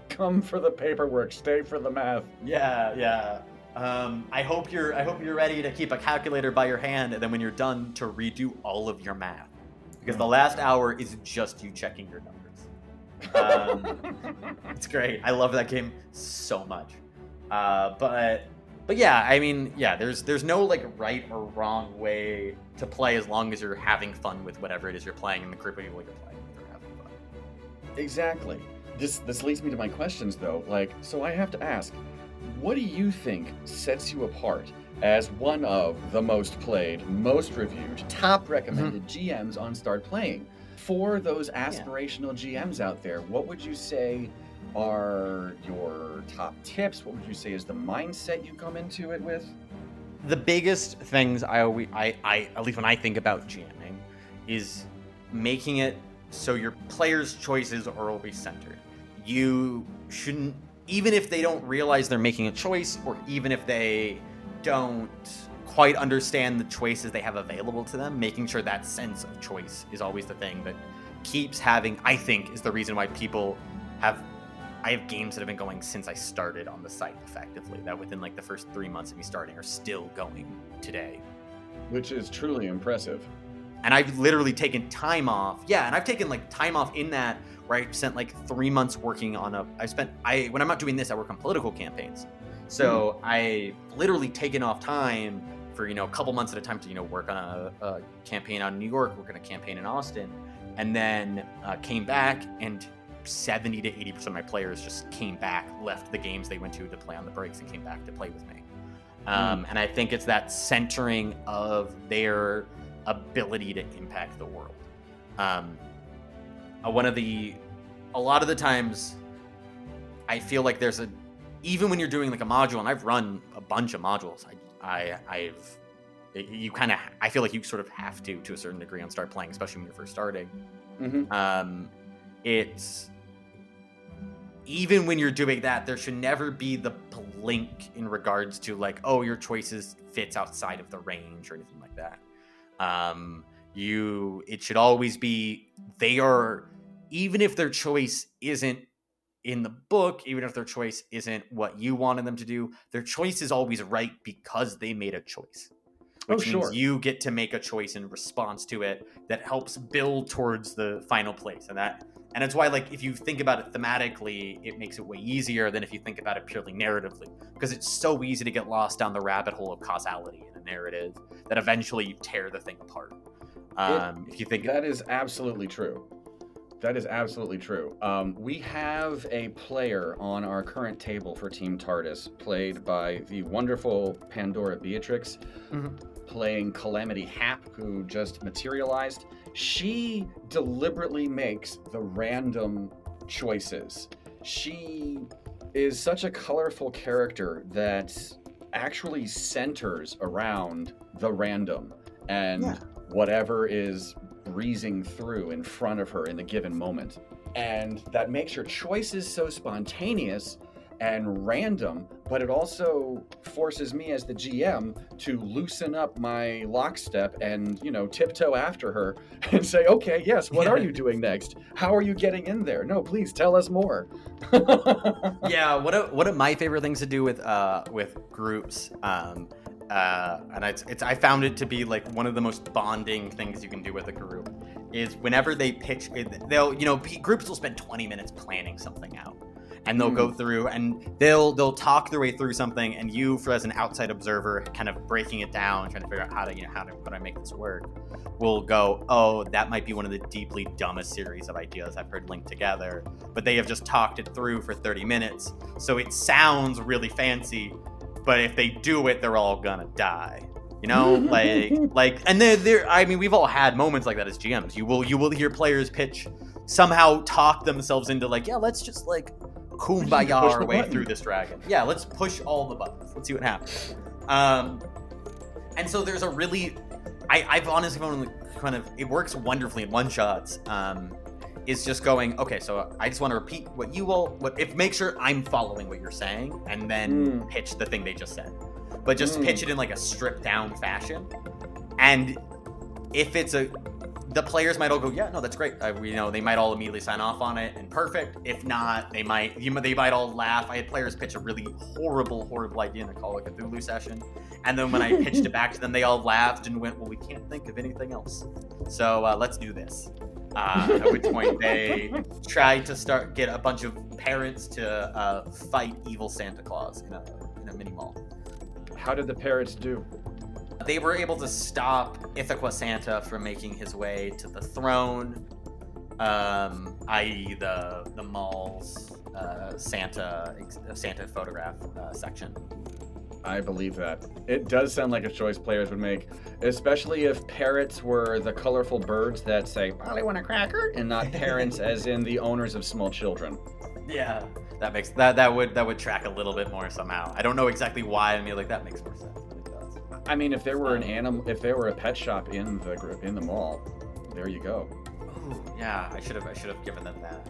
Come for the paperwork, stay for the math. Yeah, yeah. Um, I hope you're I hope you're ready to keep a calculator by your hand, and then when you're done, to redo all of your math, because the last hour is just you checking your numbers. Um, it's great. I love that game so much. Uh, but but yeah, I mean, yeah, there's there's no like right or wrong way to play as long as you're having fun with whatever it is you're playing and the group of people you're playing with are having fun. Exactly. This this leads me to my questions though. Like, so I have to ask, what do you think sets you apart as one of the most played, most reviewed, top recommended mm-hmm. GMs on StartPlaying? For those aspirational GMs out there, what would you say are your top tips? What would you say is the mindset you come into it with? the biggest things I always, I, I, at least when I think about GMing, is making it so your players' choices are always centered. You shouldn't, even if they don't realize they're making a choice, or even if they don't quite understand the choices they have available to them, making sure that sense of choice is always the thing that keeps having, I think, is the reason why people have I have games that have been going since I started on the site effectively, that within like the first three months of me starting are still going today. Which is truly impressive. And I've literally taken time off. Yeah, and I've taken like time off in that where I spent like three months working on a I spent I when I'm not doing this, I work on political campaigns. So I literally taken off time for, you know, a couple months at a time to, you know, work on a, a campaign out in New York, work on a campaign in Austin, and then uh, came back and 70 to 80% of my players just came back, left the games they went to to play on the breaks, and came back to play with me. Um, And I think it's that centering of their ability to impact the world. Um, uh, one of the, a lot of the times, I feel like there's a, even when you're doing like a module, and I've run a bunch of modules, I, I I've, you kind of, I feel like you sort of have to, to a certain degree, on StartPlaying, especially when you're first starting Mm-hmm. um, it's even when you're doing that there should never be the blink in regards to like oh your choices fits outside of the range or anything like that um, you it should always be they are even if their choice isn't in the book even if their choice isn't what you wanted them to do their choice is always right because they made a choice Oh, which sure. means you get to make a choice in response to it that helps build towards the final place and that and it's why like if you think about it thematically it makes it way easier than if you think about it purely narratively because it's so easy to get lost down the rabbit hole of causality in a narrative that eventually you tear the thing apart um, if you think That is absolutely true. That is absolutely true. Um, we have a player on our current table for Team TARDIS, played by the wonderful Pandora Beatrix, Mhm. playing Calamity Hap, who just materialized. She deliberately makes the random choices. She is such a colorful character that actually centers around the random and Yeah. whatever is breezing through in front of her in the given moment. And that makes her choices so spontaneous and random, but it also forces me as the GM to loosen up my lockstep and, you know, tiptoe after her and say, okay, yes, what are you doing next? How are you getting in there? No, please tell us more. yeah, one of one of my favorite things to do with uh with groups, um, uh, and it's it's I found it to be like one of the most bonding things you can do with a group is whenever they pitch, they'll you know groups will spend twenty minutes planning something out, and they'll go through and they'll they'll talk their way through something, and you, for as an outside observer, kind of breaking it down, trying to figure out how to you know how to how do I make this work, will go, oh, that might be one of the deeply dumbest series of ideas I've heard linked together. But they have just talked it through for 30 minutes. So it sounds really fancy, but if they do it, they're all gonna die. You know, like like and they're, they're I mean, we've all had moments like that as GMs. You will you will hear players pitch somehow talk themselves into like, yeah, let's just like kumbaya our way button. through this dragon. Yeah, let's push all the buttons. Let's see what happens. Um, and so there's a really, I, I've honestly found kind of it works wonderfully in one shots. Um, is just going okay. So I just want to repeat what you all what if make sure I'm following what you're saying, and then Mm. pitch the thing they just said, but just Mm. pitch it in like a stripped down fashion. And if it's a the players might all go, yeah, no, that's great. Uh, we, you know, they might all immediately sign off on it and perfect. If not, they might you, they might all laugh. I had players pitch a really horrible, horrible idea in a Call of Cthulhu session, and then when I pitched it back to them, they all laughed and went, well, we can't think of anything else, so uh, let's do this. Uh, at which point they tried to start get a bunch of parents to uh, fight evil Santa Claus in a in a mini mall. How did the parents do? They were able to stop Ithaca Santa from making his way to the throne, um, i.e., the the mall's uh, Santa Santa photograph uh, section. I believe that. It does sound like a choice players would make, especially if parrots were the colorful birds that say, I want a cracker, and not parents as in the owners of small children. Yeah, that makes that that would that would track a little bit more somehow. I don't know exactly why. I mean, like that makes more sense. But it does. I mean, if there were an um, animal, if there were a pet shop in the gr- in the mall, there you go. Ooh, yeah, I should have I should have given them that.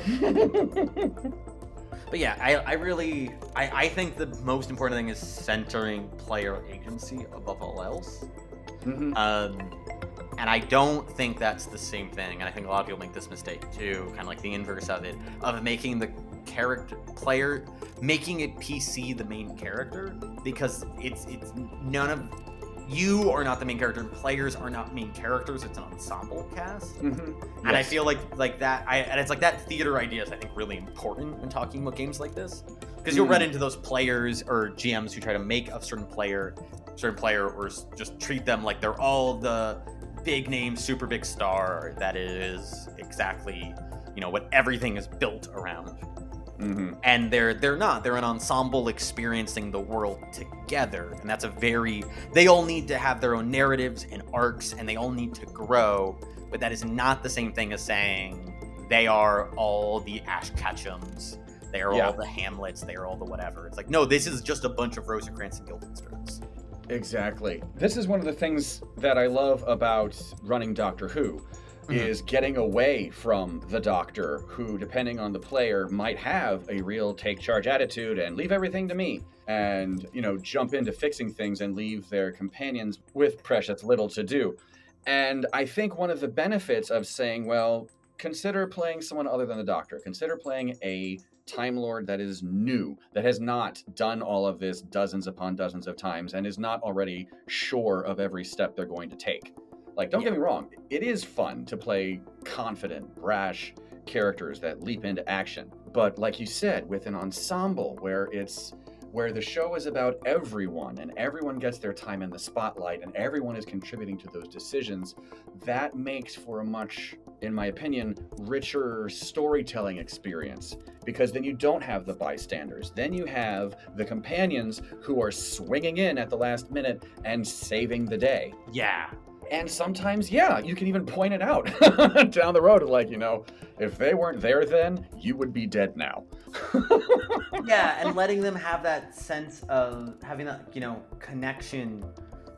But yeah, I, I really I, I think the most important thing is centering player agency above all else. Mhm. Um, and I don't think that's the same thing. And I think a lot of people make this mistake too, kind of like the inverse of it, of making the character player making it PC the main character because it's it's none of you are not the main character. And players are not main characters. It's an ensemble cast. Mhm. And I feel like like that. I and it's like that theater idea is I think really important when talking about games like this because you'll run Mhm. into those players or GMs who try to make a certain player, certain player, or just treat them like they're all the big name, super big star that is exactly you know what everything is built around. Mhm. And they're they're not. They're an ensemble experiencing the world together, and that's a very. They all need to have their own narratives and arcs, and they all need to grow. But that is not the same thing as saying they are all the Ash Ketchums. They are Yeah. all the Hamlets. They are all the whatever. It's like no, this is just a bunch of Rosencrantz and Guildensterns. Exactly. This is one of the things that I love about running Doctor Who Mhm. is getting away from the doctor who depending on the player might have a real take charge attitude and leave everything to me and you know jump into fixing things and leave their companions with precious little to do. And I think one of the benefits of saying, well, consider playing someone other than the doctor. Consider playing a Time Lord that is new, that has not done all of this dozens upon dozens of times, and is not already sure of every step they're going to take. Like, don't get me wrong, it is fun to play confident, brash characters that leap into action. But like you said, with an ensemble where it's where the show is about everyone and everyone gets their time in the spotlight and everyone is contributing to those decisions, that makes for a much in my opinion, richer storytelling experience because then you don't have the bystanders. Then you have the companions who are swinging in at the last minute and saving the day. Yeah. And sometimes, yeah, you can even point it out down the road, like, you know, if they weren't there then, you would be dead now. yeah, and letting them have that sense of having that, you know, connection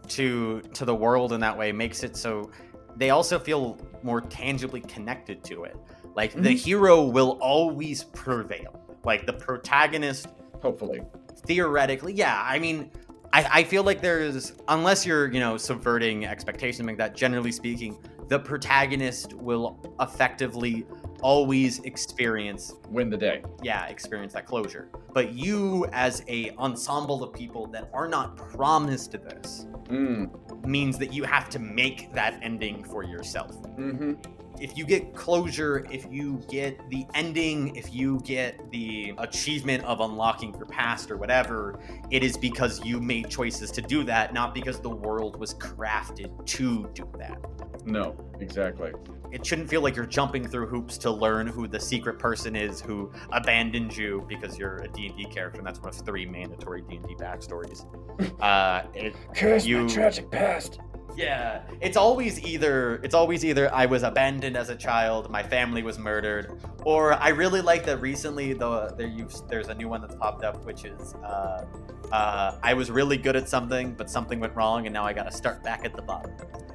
to to the world in that way makes it so they also feel more tangibly connected to it. Like mm-hmm. the hero will always prevail. Like the protagonist hopefully theoretically, yeah, I mean I, I feel like there's unless you're, you know, subverting expectations like that, generally speaking, the protagonist will effectively always experience win the day. Yeah, experience that closure. But you as a ensemble of people that are not promised this mm. means that you have to make that ending for yourself. Mm-hmm. If you get closure, if you get the ending, if you get the achievement of unlocking your past or whatever, it is because you made choices to do that, not because the world was crafted to do that. No, exactly it shouldn't feel like you're jumping through hoops to learn who the secret person is who abandoned you because you're a D&D character and that's one of three mandatory D&D backstories. Uh, it, Curse you, my tragic past. Yeah, it's always either it's always either I was abandoned as a child, my family was murdered, or I really like that recently though there there's a new one that's popped up which is uh, uh, I was really good at something but something went wrong and now I got to start back at the bottom.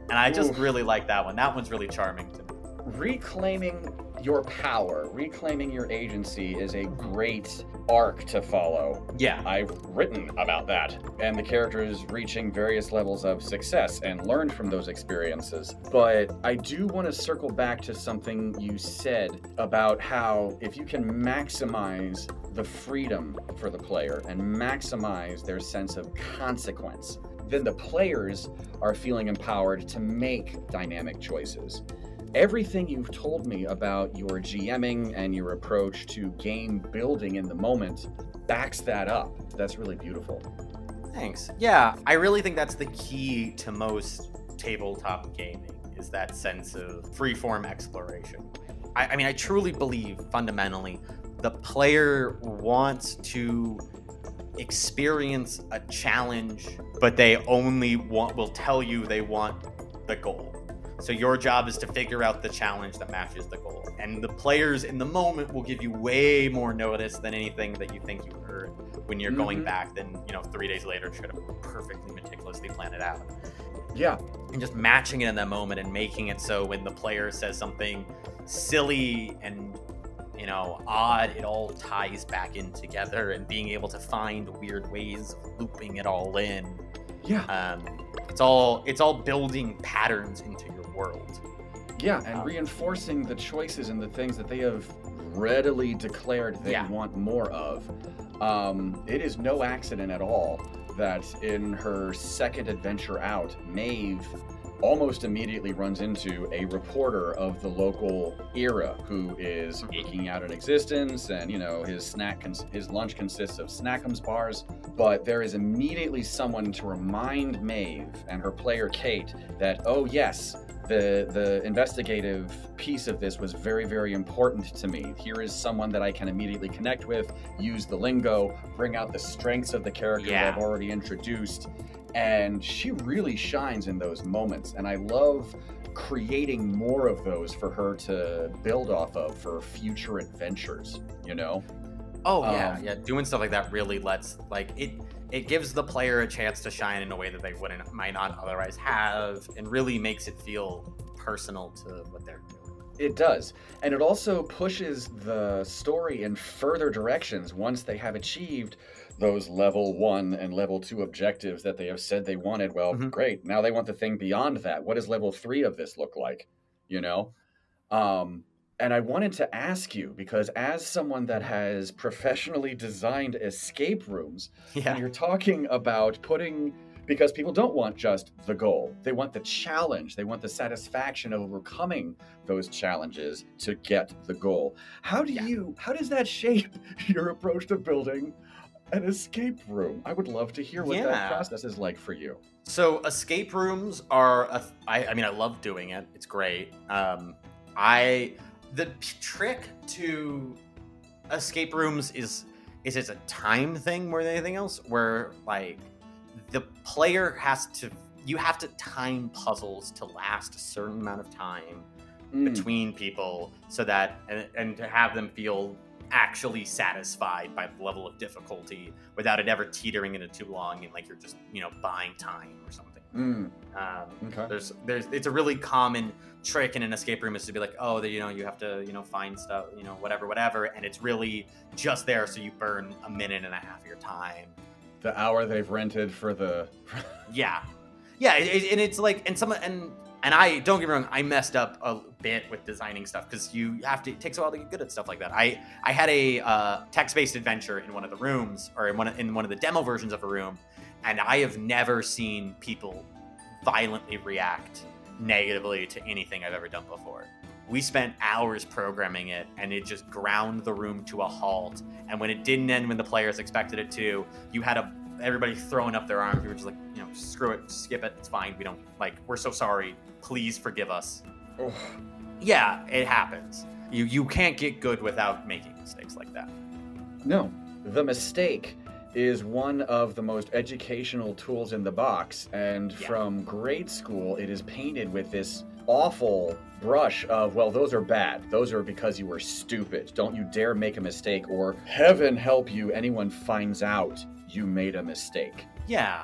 And I just Oof. really like that one. That one's really charming to me reclaiming your power, reclaiming your agency is a great arc to follow. Yeah. I've written about that. And the characters reaching various levels of success and learned from those experiences. But I do want to circle back to something you said about how if you can maximize the freedom for the player and maximize their sense of consequence, then the players are feeling empowered to make dynamic choices everything you've told me about your GMing and your approach to game building in the moment backs that up. That's really beautiful. Thanks. Yeah, I really think that's the key to most tabletop gaming is that sense of freeform exploration. I, I mean, I truly believe fundamentally the player wants to experience a challenge, but they only want will tell you they want the goal. So your job is to figure out the challenge that matches the goal. And the players in the moment will give you way more notice than anything that you think you heard when you're mm-hmm. going back than, you know, three days later try to perfectly meticulously plan it out. Yeah. And just matching it in that moment and making it so when the player says something silly and you know, odd, it all ties back in together and being able to find weird ways of looping it all in. Yeah. Um, it's all it's all building patterns into world. Yeah, and um, reinforcing the choices and the things that they have readily declared they yeah. want more of. Um, it is no accident at all that in her second adventure out, Maeve almost immediately runs into a reporter of the local era who is eking out an existence and you know his snack cons- his lunch consists of snackums bars but there is immediately someone to remind Maeve and her player Kate that oh yes the the investigative piece of this was very very important to me here is someone that i can immediately connect with use the lingo bring out the strengths of the character yeah. that i've already introduced and she really shines in those moments and i love creating more of those for her to build off of for future adventures you know oh yeah um, yeah doing stuff like that really lets like it it gives the player a chance to shine in a way that they wouldn't might not otherwise have and really makes it feel personal to what they're doing. It does. And it also pushes the story in further directions once they have achieved those level one and level two objectives that they have said they wanted. Well mm-hmm. great. Now they want the thing beyond that. What does level three of this look like? You know? Um and I wanted to ask you because, as someone that has professionally designed escape rooms, yeah. you're talking about putting, because people don't want just the goal, they want the challenge, they want the satisfaction of overcoming those challenges to get the goal. How do yeah. you, how does that shape your approach to building an escape room? I would love to hear what yeah. that process is like for you. So, escape rooms are, a, I, I mean, I love doing it, it's great. Um, I the p- trick to escape rooms is is it's a time thing more than anything else where like the player has to you have to time puzzles to last a certain amount of time Mm. between people so that and, and to have them feel actually satisfied by the level of difficulty without it ever teetering into too long and like you're just you know buying time or something Mm. um, Okay. there's there's it's a really common trick in an escape room is to be like oh you know you have to you know find stuff you know whatever whatever and it's really just there so you burn a minute and a half of your time The hour they've rented for the. yeah yeah it, it- and it's like and some and and i don't get me wrong i messed up a bit with designing stuff because you have to it takes a while to get good at stuff like that i i had a uh, text-based adventure in one of the rooms or in one in one of the demo versions of a room and i have never seen people violently react negatively to anything i've ever done before we spent hours programming it and it just ground the room to a halt and when it didn't end when the players expected it to you had a everybody throwing up their arms. We were just like, you know, screw it, skip it. It's fine. We don't like. We're so sorry. Please forgive us. Oh, Yeah, it happens. You you can't get good without making mistakes like that. no. The mistake is one of the most educational tools in the box, and Yeah. from grade school, it is painted with this awful brush of, well, those are bad. Those are because you were stupid. Don't you dare make a mistake, or heaven help you, anyone finds out you made a mistake. Yeah,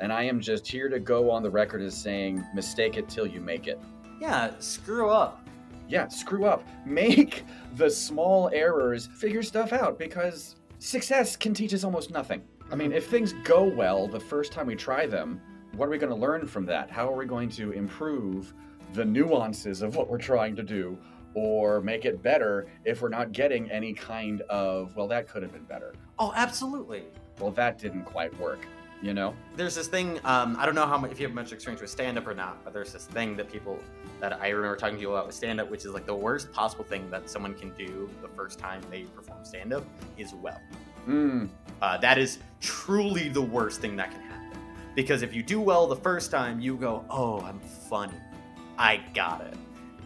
And I am just here to go on the record as saying, mistake it till you make it. yeah. Screw up. Yeah, screw up. Make the small errors figure stuff out because success can teach us almost nothing. I mean, if things go well the first time we try them, what are we going to learn from that? How are we going to improve the nuances of what we're trying to do or make it better if we're not getting any kind of, well, that could have been better. Oh, absolutely. Well, that didn't quite work, you know? There's this thing. Um, I don't know how much if you have much experience with stand up or not, but there's this thing that people that I remember talking to you about with stand up, which is like the worst possible thing that someone can do the first time they perform stand up is well. Mm, Uh, that is truly the worst thing that can happen. Because if you do well the first time, you go, oh, I'm funny. I got it.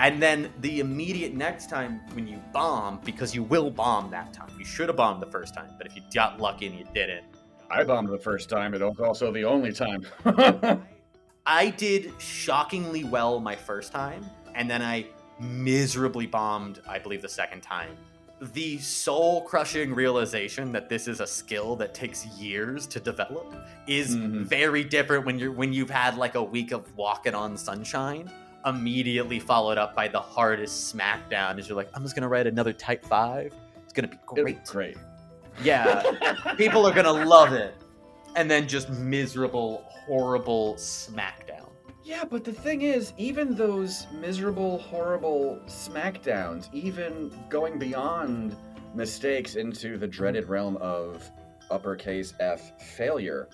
And then the immediate next time when you bomb, because you will bomb that time, you should have bombed the first time, but if you got lucky and you didn't, I bombed the first time, it was also the only time. I did shockingly well my first time, and then I miserably bombed, I believe, the second time. The soul crushing realization that this is a skill that takes years to develop is Mhm. very different when you're when you've had like a week of walking on sunshine, immediately followed up by the hardest smackdown as you're like, I'm just gonna write another tight five. It's gonna be great. Great. Yeah. People are gonna love it. And then just miserable, horrible smackdown. Yeah, but the thing is, even those miserable, horrible smackdowns, even going beyond mistakes into the dreaded realm of uppercase F failure,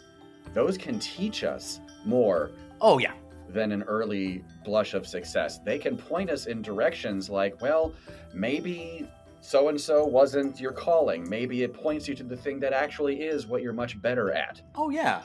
those can teach us more Oh yeah. than an early blush of success. They can point us in directions like, well, maybe so and so wasn't your calling. Maybe it points you to the thing that actually is what you're much better at. Oh yeah.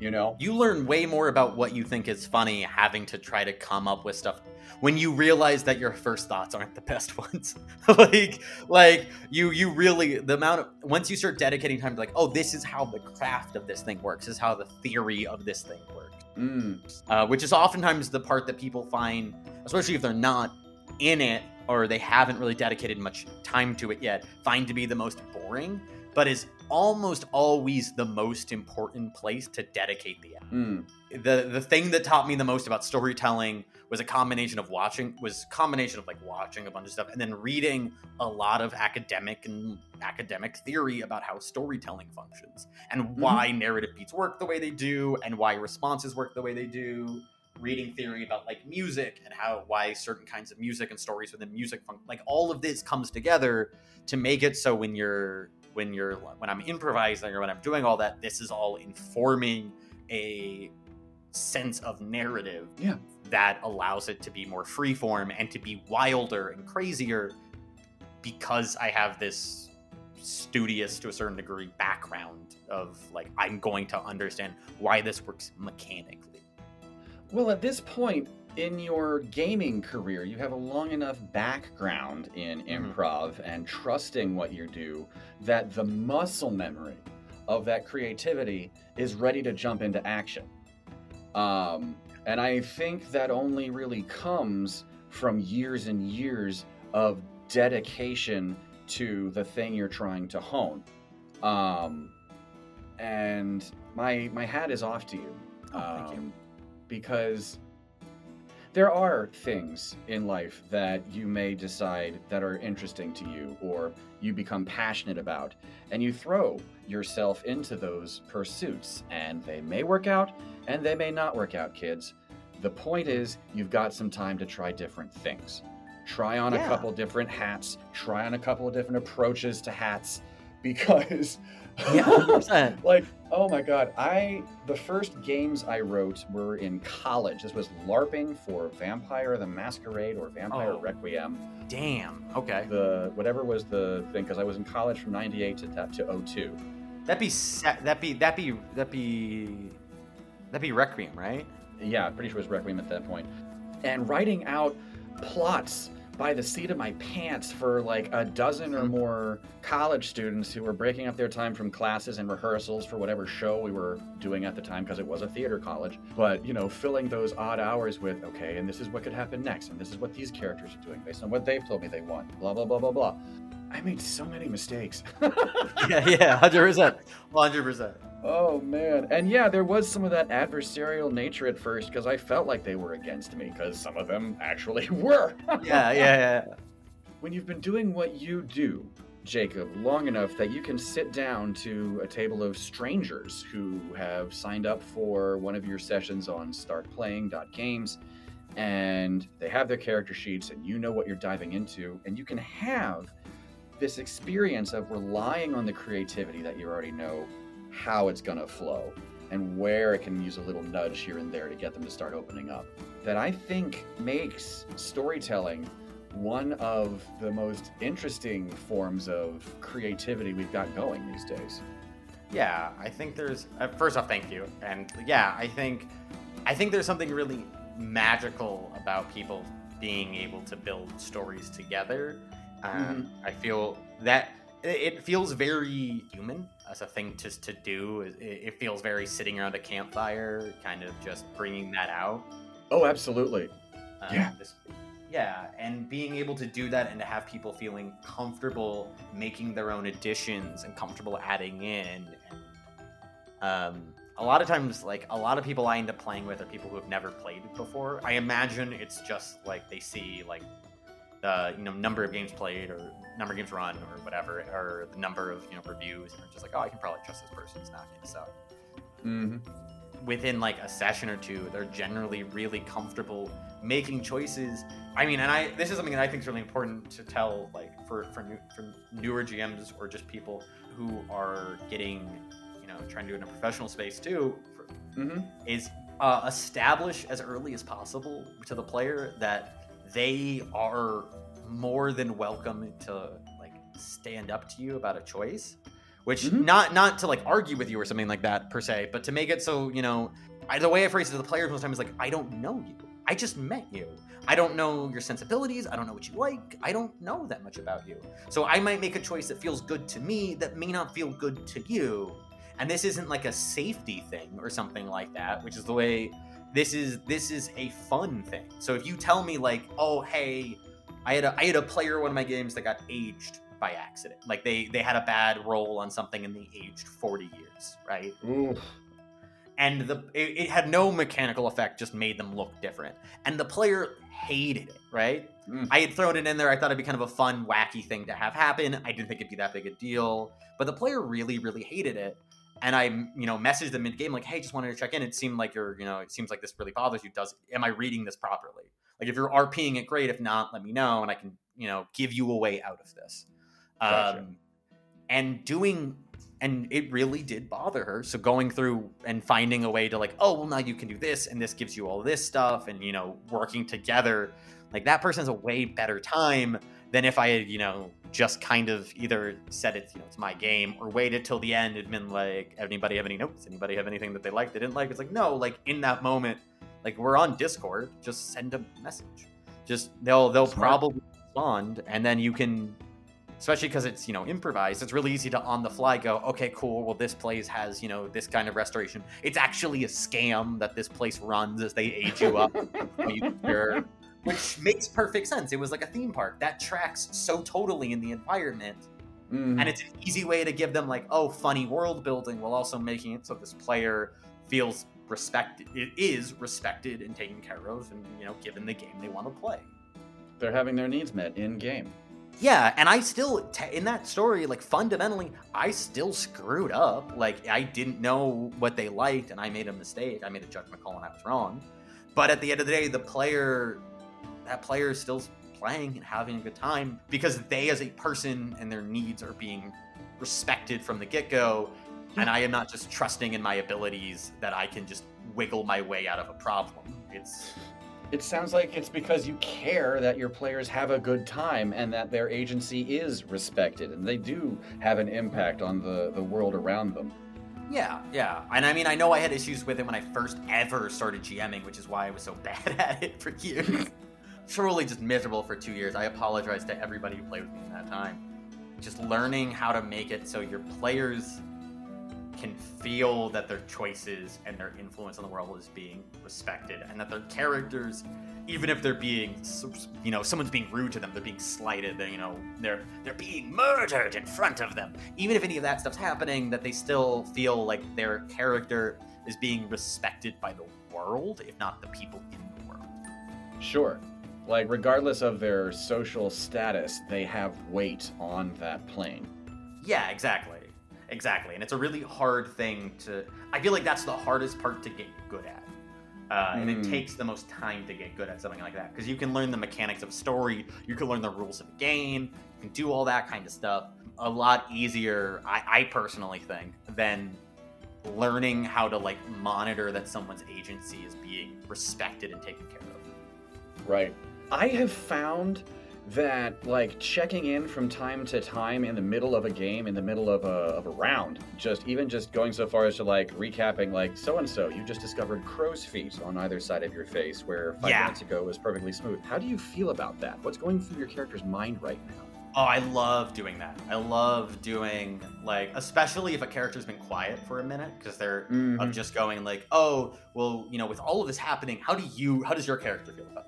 You know? You learn way more about what you think is funny having to try to come up with stuff when you realize that your first thoughts aren't the best ones. like like you you really the amount of once you start dedicating time to like, oh, this is how the craft of this thing works, this is how the theory of this thing works. Mm, uh, which is oftentimes the part that people find, especially if they're not in it or they haven't really dedicated much time to it yet, find to be the most boring, but is almost always the most important place to dedicate the effort. mm. The the thing that taught me the most about storytelling was a combination of watching was combination of like watching a bunch of stuff and then reading a lot of academic and academic theory about how storytelling functions and why narrative beats work the way they do and why responses work the way they do reading theory about like music and how why certain kinds of music and stories within music func- like all of this comes together to make it so when you're when you're when I'm improvising or when I'm doing all that this is all informing a sense of narrative Yeah. that allows it to be more freeform and to be wilder and crazier because I have this studious to a certain degree background of like I'm going to understand why this works mechanically. Well, at this point, in your gaming career, you have a long enough background in Mhm. improv and trusting what you do that the muscle memory of that creativity is ready to jump into action. Um, and I think that only really comes from years and years of dedication to the thing you're trying to hone. Um, and my my hat is off to you, Oh, thank you. Because there are things in life that you may decide that are interesting to you or you become passionate about and you throw yourself into those pursuits and they may work out and they may not work out kids. The point is you've got some time to try different things. Try on a couple different hats. Try on a couple of different approaches to hats because Yeah, like oh my god i the first games i wrote were in college this was larping for vampire the masquerade or vampire Oh. requiem Damn. Okay. the whatever was the thing because i was in college from 98 to, to 02 That'd be that be that be that be that be Requiem, right? yeah pretty sure it was requiem at that point and writing out plots by the seat of my pants for like a dozen or more college students who were breaking up their time from classes and rehearsals for whatever show we were doing at the time because it was a theater college. But you know filling those odd hours with okay and this is what could happen next and this is what these characters are doing based on what they've told me they want blah blah blah blah blah. I made so many mistakes. Yeah, yeah, hundred percent, hundred percent. Oh man. And yeah, there was some of that adversarial nature at first because I felt like they were against me because some of them actually were. Yeah, yeah, yeah. when you've been doing what you do, Jacob, long enough that you can sit down to a table of strangers who have signed up for one of your sessions on startplaying.games and they have their character sheets and you know what you're diving into and you can have this experience of relying on the creativity that you already know how it's going to flow and where it can use a little nudge here and there to get them to start opening up that I think makes storytelling one of the most interesting forms of creativity we've got going these days. Yeah, I think there's. Uh, first off, thank you, and yeah, I think, I think there's something really magical about people being able to build stories together. Um, I feel that it feels very human as a thing to to do. It, it feels very sitting around a campfire, kind of just bringing that out. Oh, absolutely. Um, Yeah. this- yeah, and being able to do that and to have people feeling comfortable making their own additions and comfortable adding in. And, um, a lot of times, like a lot of people I end up playing with are people who have never played it before. I imagine it's just like they see like the you know number of games played or number of games run or whatever, or the number of you know reviews, and just like, oh, I can probably trust this person. It's not going to suck Mm-hmm. within like a session or two, they're generally really comfortable making choices. I mean, and I this is something that I think is really important to tell like for for new, for newer GMs or just people who are getting, you know, trying to do it in a professional space too. For, Mm-hmm. is uh, establish as early as possible to the player that they are more than welcome to like stand up to you about a choice which Mhm. not not to like argue with you or something like that per se but to make it so you know I, the way i phrase it to the players most times is like i don't know you. I just met you. I don't know your sensibilities. I don't know what you like. I don't know that much about you. So i might make a choice that feels good to me that may not feel good to you. And this isn't like a safety thing or something like that which is the way this is this is a fun thing. So if you tell me like oh hey i had a i had a player one of my games that got aged by accident. Like they they had a bad roll on something and they aged 40 years right? Ooh. and the it, it had no mechanical effect just made them look different. And the player hated it right? Mm. i had thrown it in there. I thought it'd be kind of a fun wacky thing to have happen. I didn't think it'd be that big a deal. But the player really really hated it and i you know messaged them mid game like hey just wanted to check in. It seemed like you're you know it seems like this really bothers you. Does am i reading this properly? Like if you're rping it great. If not let me know and i can you know give you a way out of this. Gotcha. um and doing and it really did bother her. So going through and finding a way to like oh well now you can do this and this gives you all this stuff and you know working together like that person has a way better time than if i had you know just kind of either said it's you know it's my game or waited till the end and been like anybody have any notes anybody have anything that they liked they didn't like it's like no like in that moment Like we're on Discord, just send a message. Just they'll they'll Smart. probably respond, and then you can, especially because it's you know improvised. It's really easy to on the fly go, okay, cool. Well, this place has you know this kind of restoration. It's actually a scam that this place runs as they age you up. You're- which makes perfect sense. It was like a theme park that tracks so totally in the environment Mhm. and it's an easy way to give them like oh funny world building while also making it so this player feels respected it is respected and taken care of and you know given the game they want to play They're having their needs met in game. yeah and i still t- in that story like fundamentally i still screwed up like i didn't know what they liked and i made a mistake i made a judgment call and i was wrong but at the end of the day the player that player is still playing and having a good time because they as a person and their needs are being respected from the get-go hmm. and i am not just trusting in my abilities that i can just wiggle my way out of a problem it's It sounds like it's because you care that your players have a good time and that their agency is respected and they do have an impact on the, the world around them. Yeah, yeah. And I mean, I know I had issues with it when I first ever started GMing, which is why I was so bad at it for years. Truly just miserable for two years. I apologize to everybody who played with me in that time. Just learning how to make it so your players can feel that their choices and their influence on the world is being respected and that their characters even if they're being you know someone's being rude to them they're being slighted they're you know they're they're being murdered in front of them even if any of that stuff's happening that they still feel like their character is being respected by the world if not the people in the world Sure. Like, regardless of their social status, they have weight on that plane. Yeah, exactly. Exactly. And it's a really hard thing to. I feel like that's the hardest part to get good at. Uh, and it Mm. takes the most time to get good at something like that. Because you can learn the mechanics of a story, you can learn the rules of a game, you can do all that kind of stuff a lot easier, I, I personally think, than learning how to like monitor that someone's agency is being respected and taken care of. Right. I have found that like checking in from time to time in the middle of a game, in the middle of a, of a round, just even just going so far as to like recapping like so and so, you just discovered crow's feet on either side of your face where five Yeah. minutes ago was perfectly smooth. How do you feel about that? What's going through your character's mind right now? Oh, I love doing that. I love doing like, especially if a character's been quiet for a minute because they're Mhm. of just going like, oh, well, you know, with all of this happening, how do you, how does your character feel about?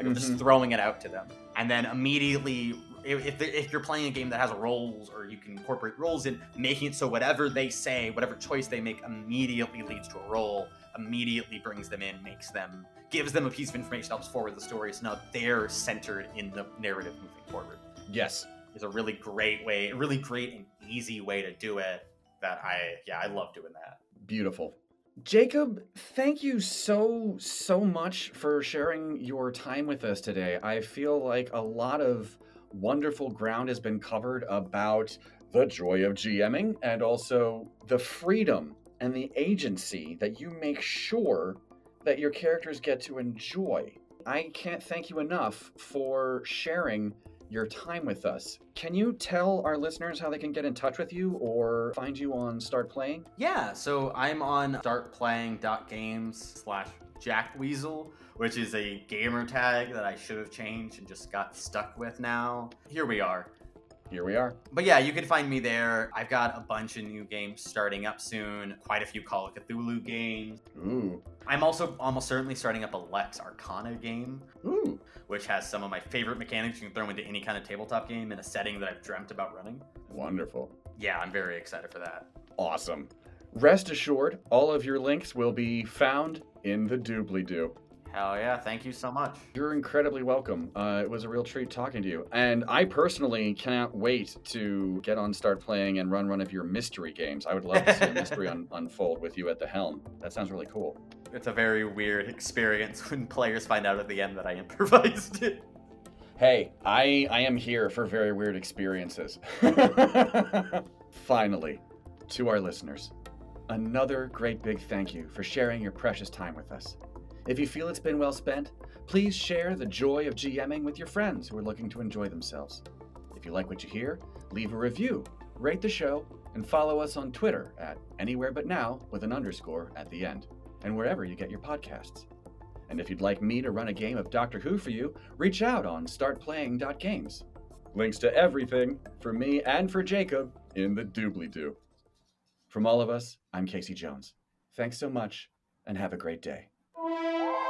Like I'm just Mhm. throwing it out to them, and then immediately, if if, if you're playing a game that has rolls or you can incorporate rolls in, making it so whatever they say, whatever choice they make, immediately leads to a roll, immediately brings them in, makes them, gives them a piece of information, helps forward the story, so now they're centered in the narrative moving forward Yes. is a really great way, a really great and easy way to do it. That I, yeah, I love doing that. Beautiful. Jacob, thank you so, so much for sharing your time with us today. I feel like a lot of wonderful ground has been covered about the joy of GMing and also the freedom and the agency that you make sure that your characters get to enjoy. I can't thank you enough for sharing your time with us. Can you tell our listeners how they can get in touch with you or find you on StartPlaying? Yeah, so I'm on startplaying.games slash jackweasel, which is a gamer tag that I should have changed and just got stuck with now. Here we are. Here we are. But yeah, you can find me there. I've got a bunch of new games starting up soon, quite a few Call of Cthulhu games. Ooh. I'm also almost certainly starting up a Lex Arcana game, Ooh. which has some of my favorite mechanics you can throw into any kind of tabletop game in a setting that I've dreamt about running. Wonderful. Yeah, I'm very excited for that. Awesome. Rest assured, all of your links will be found in the doobly doo. Hell yeah, thank you so much. You're incredibly welcome. Uh, it was a real treat talking to you. And I personally cannot wait to get on StartPlaying and run one of your mystery games. I would love to see a mystery un- unfold with you at the helm. That sounds really cool. It's a very weird experience when players find out at the end that I improvised it. Hey, I I am here for very weird experiences. Finally, to our listeners, another great big thank you for sharing your precious time with us. If you feel it's been well spent, please share the joy of GMing with your friends who are looking to enjoy themselves. If you like what you hear, leave a review, rate the show, and follow us on Twitter at anywhere but now with an underscore at the end. and wherever you get your podcasts. And if you'd like me to run a game of Doctor Who for you, reach out on startplaying.games. Links to everything for me and for Jacob in the doobly doo. From all of us, I'm Casey Jones. Thanks so much, and have a great day. Música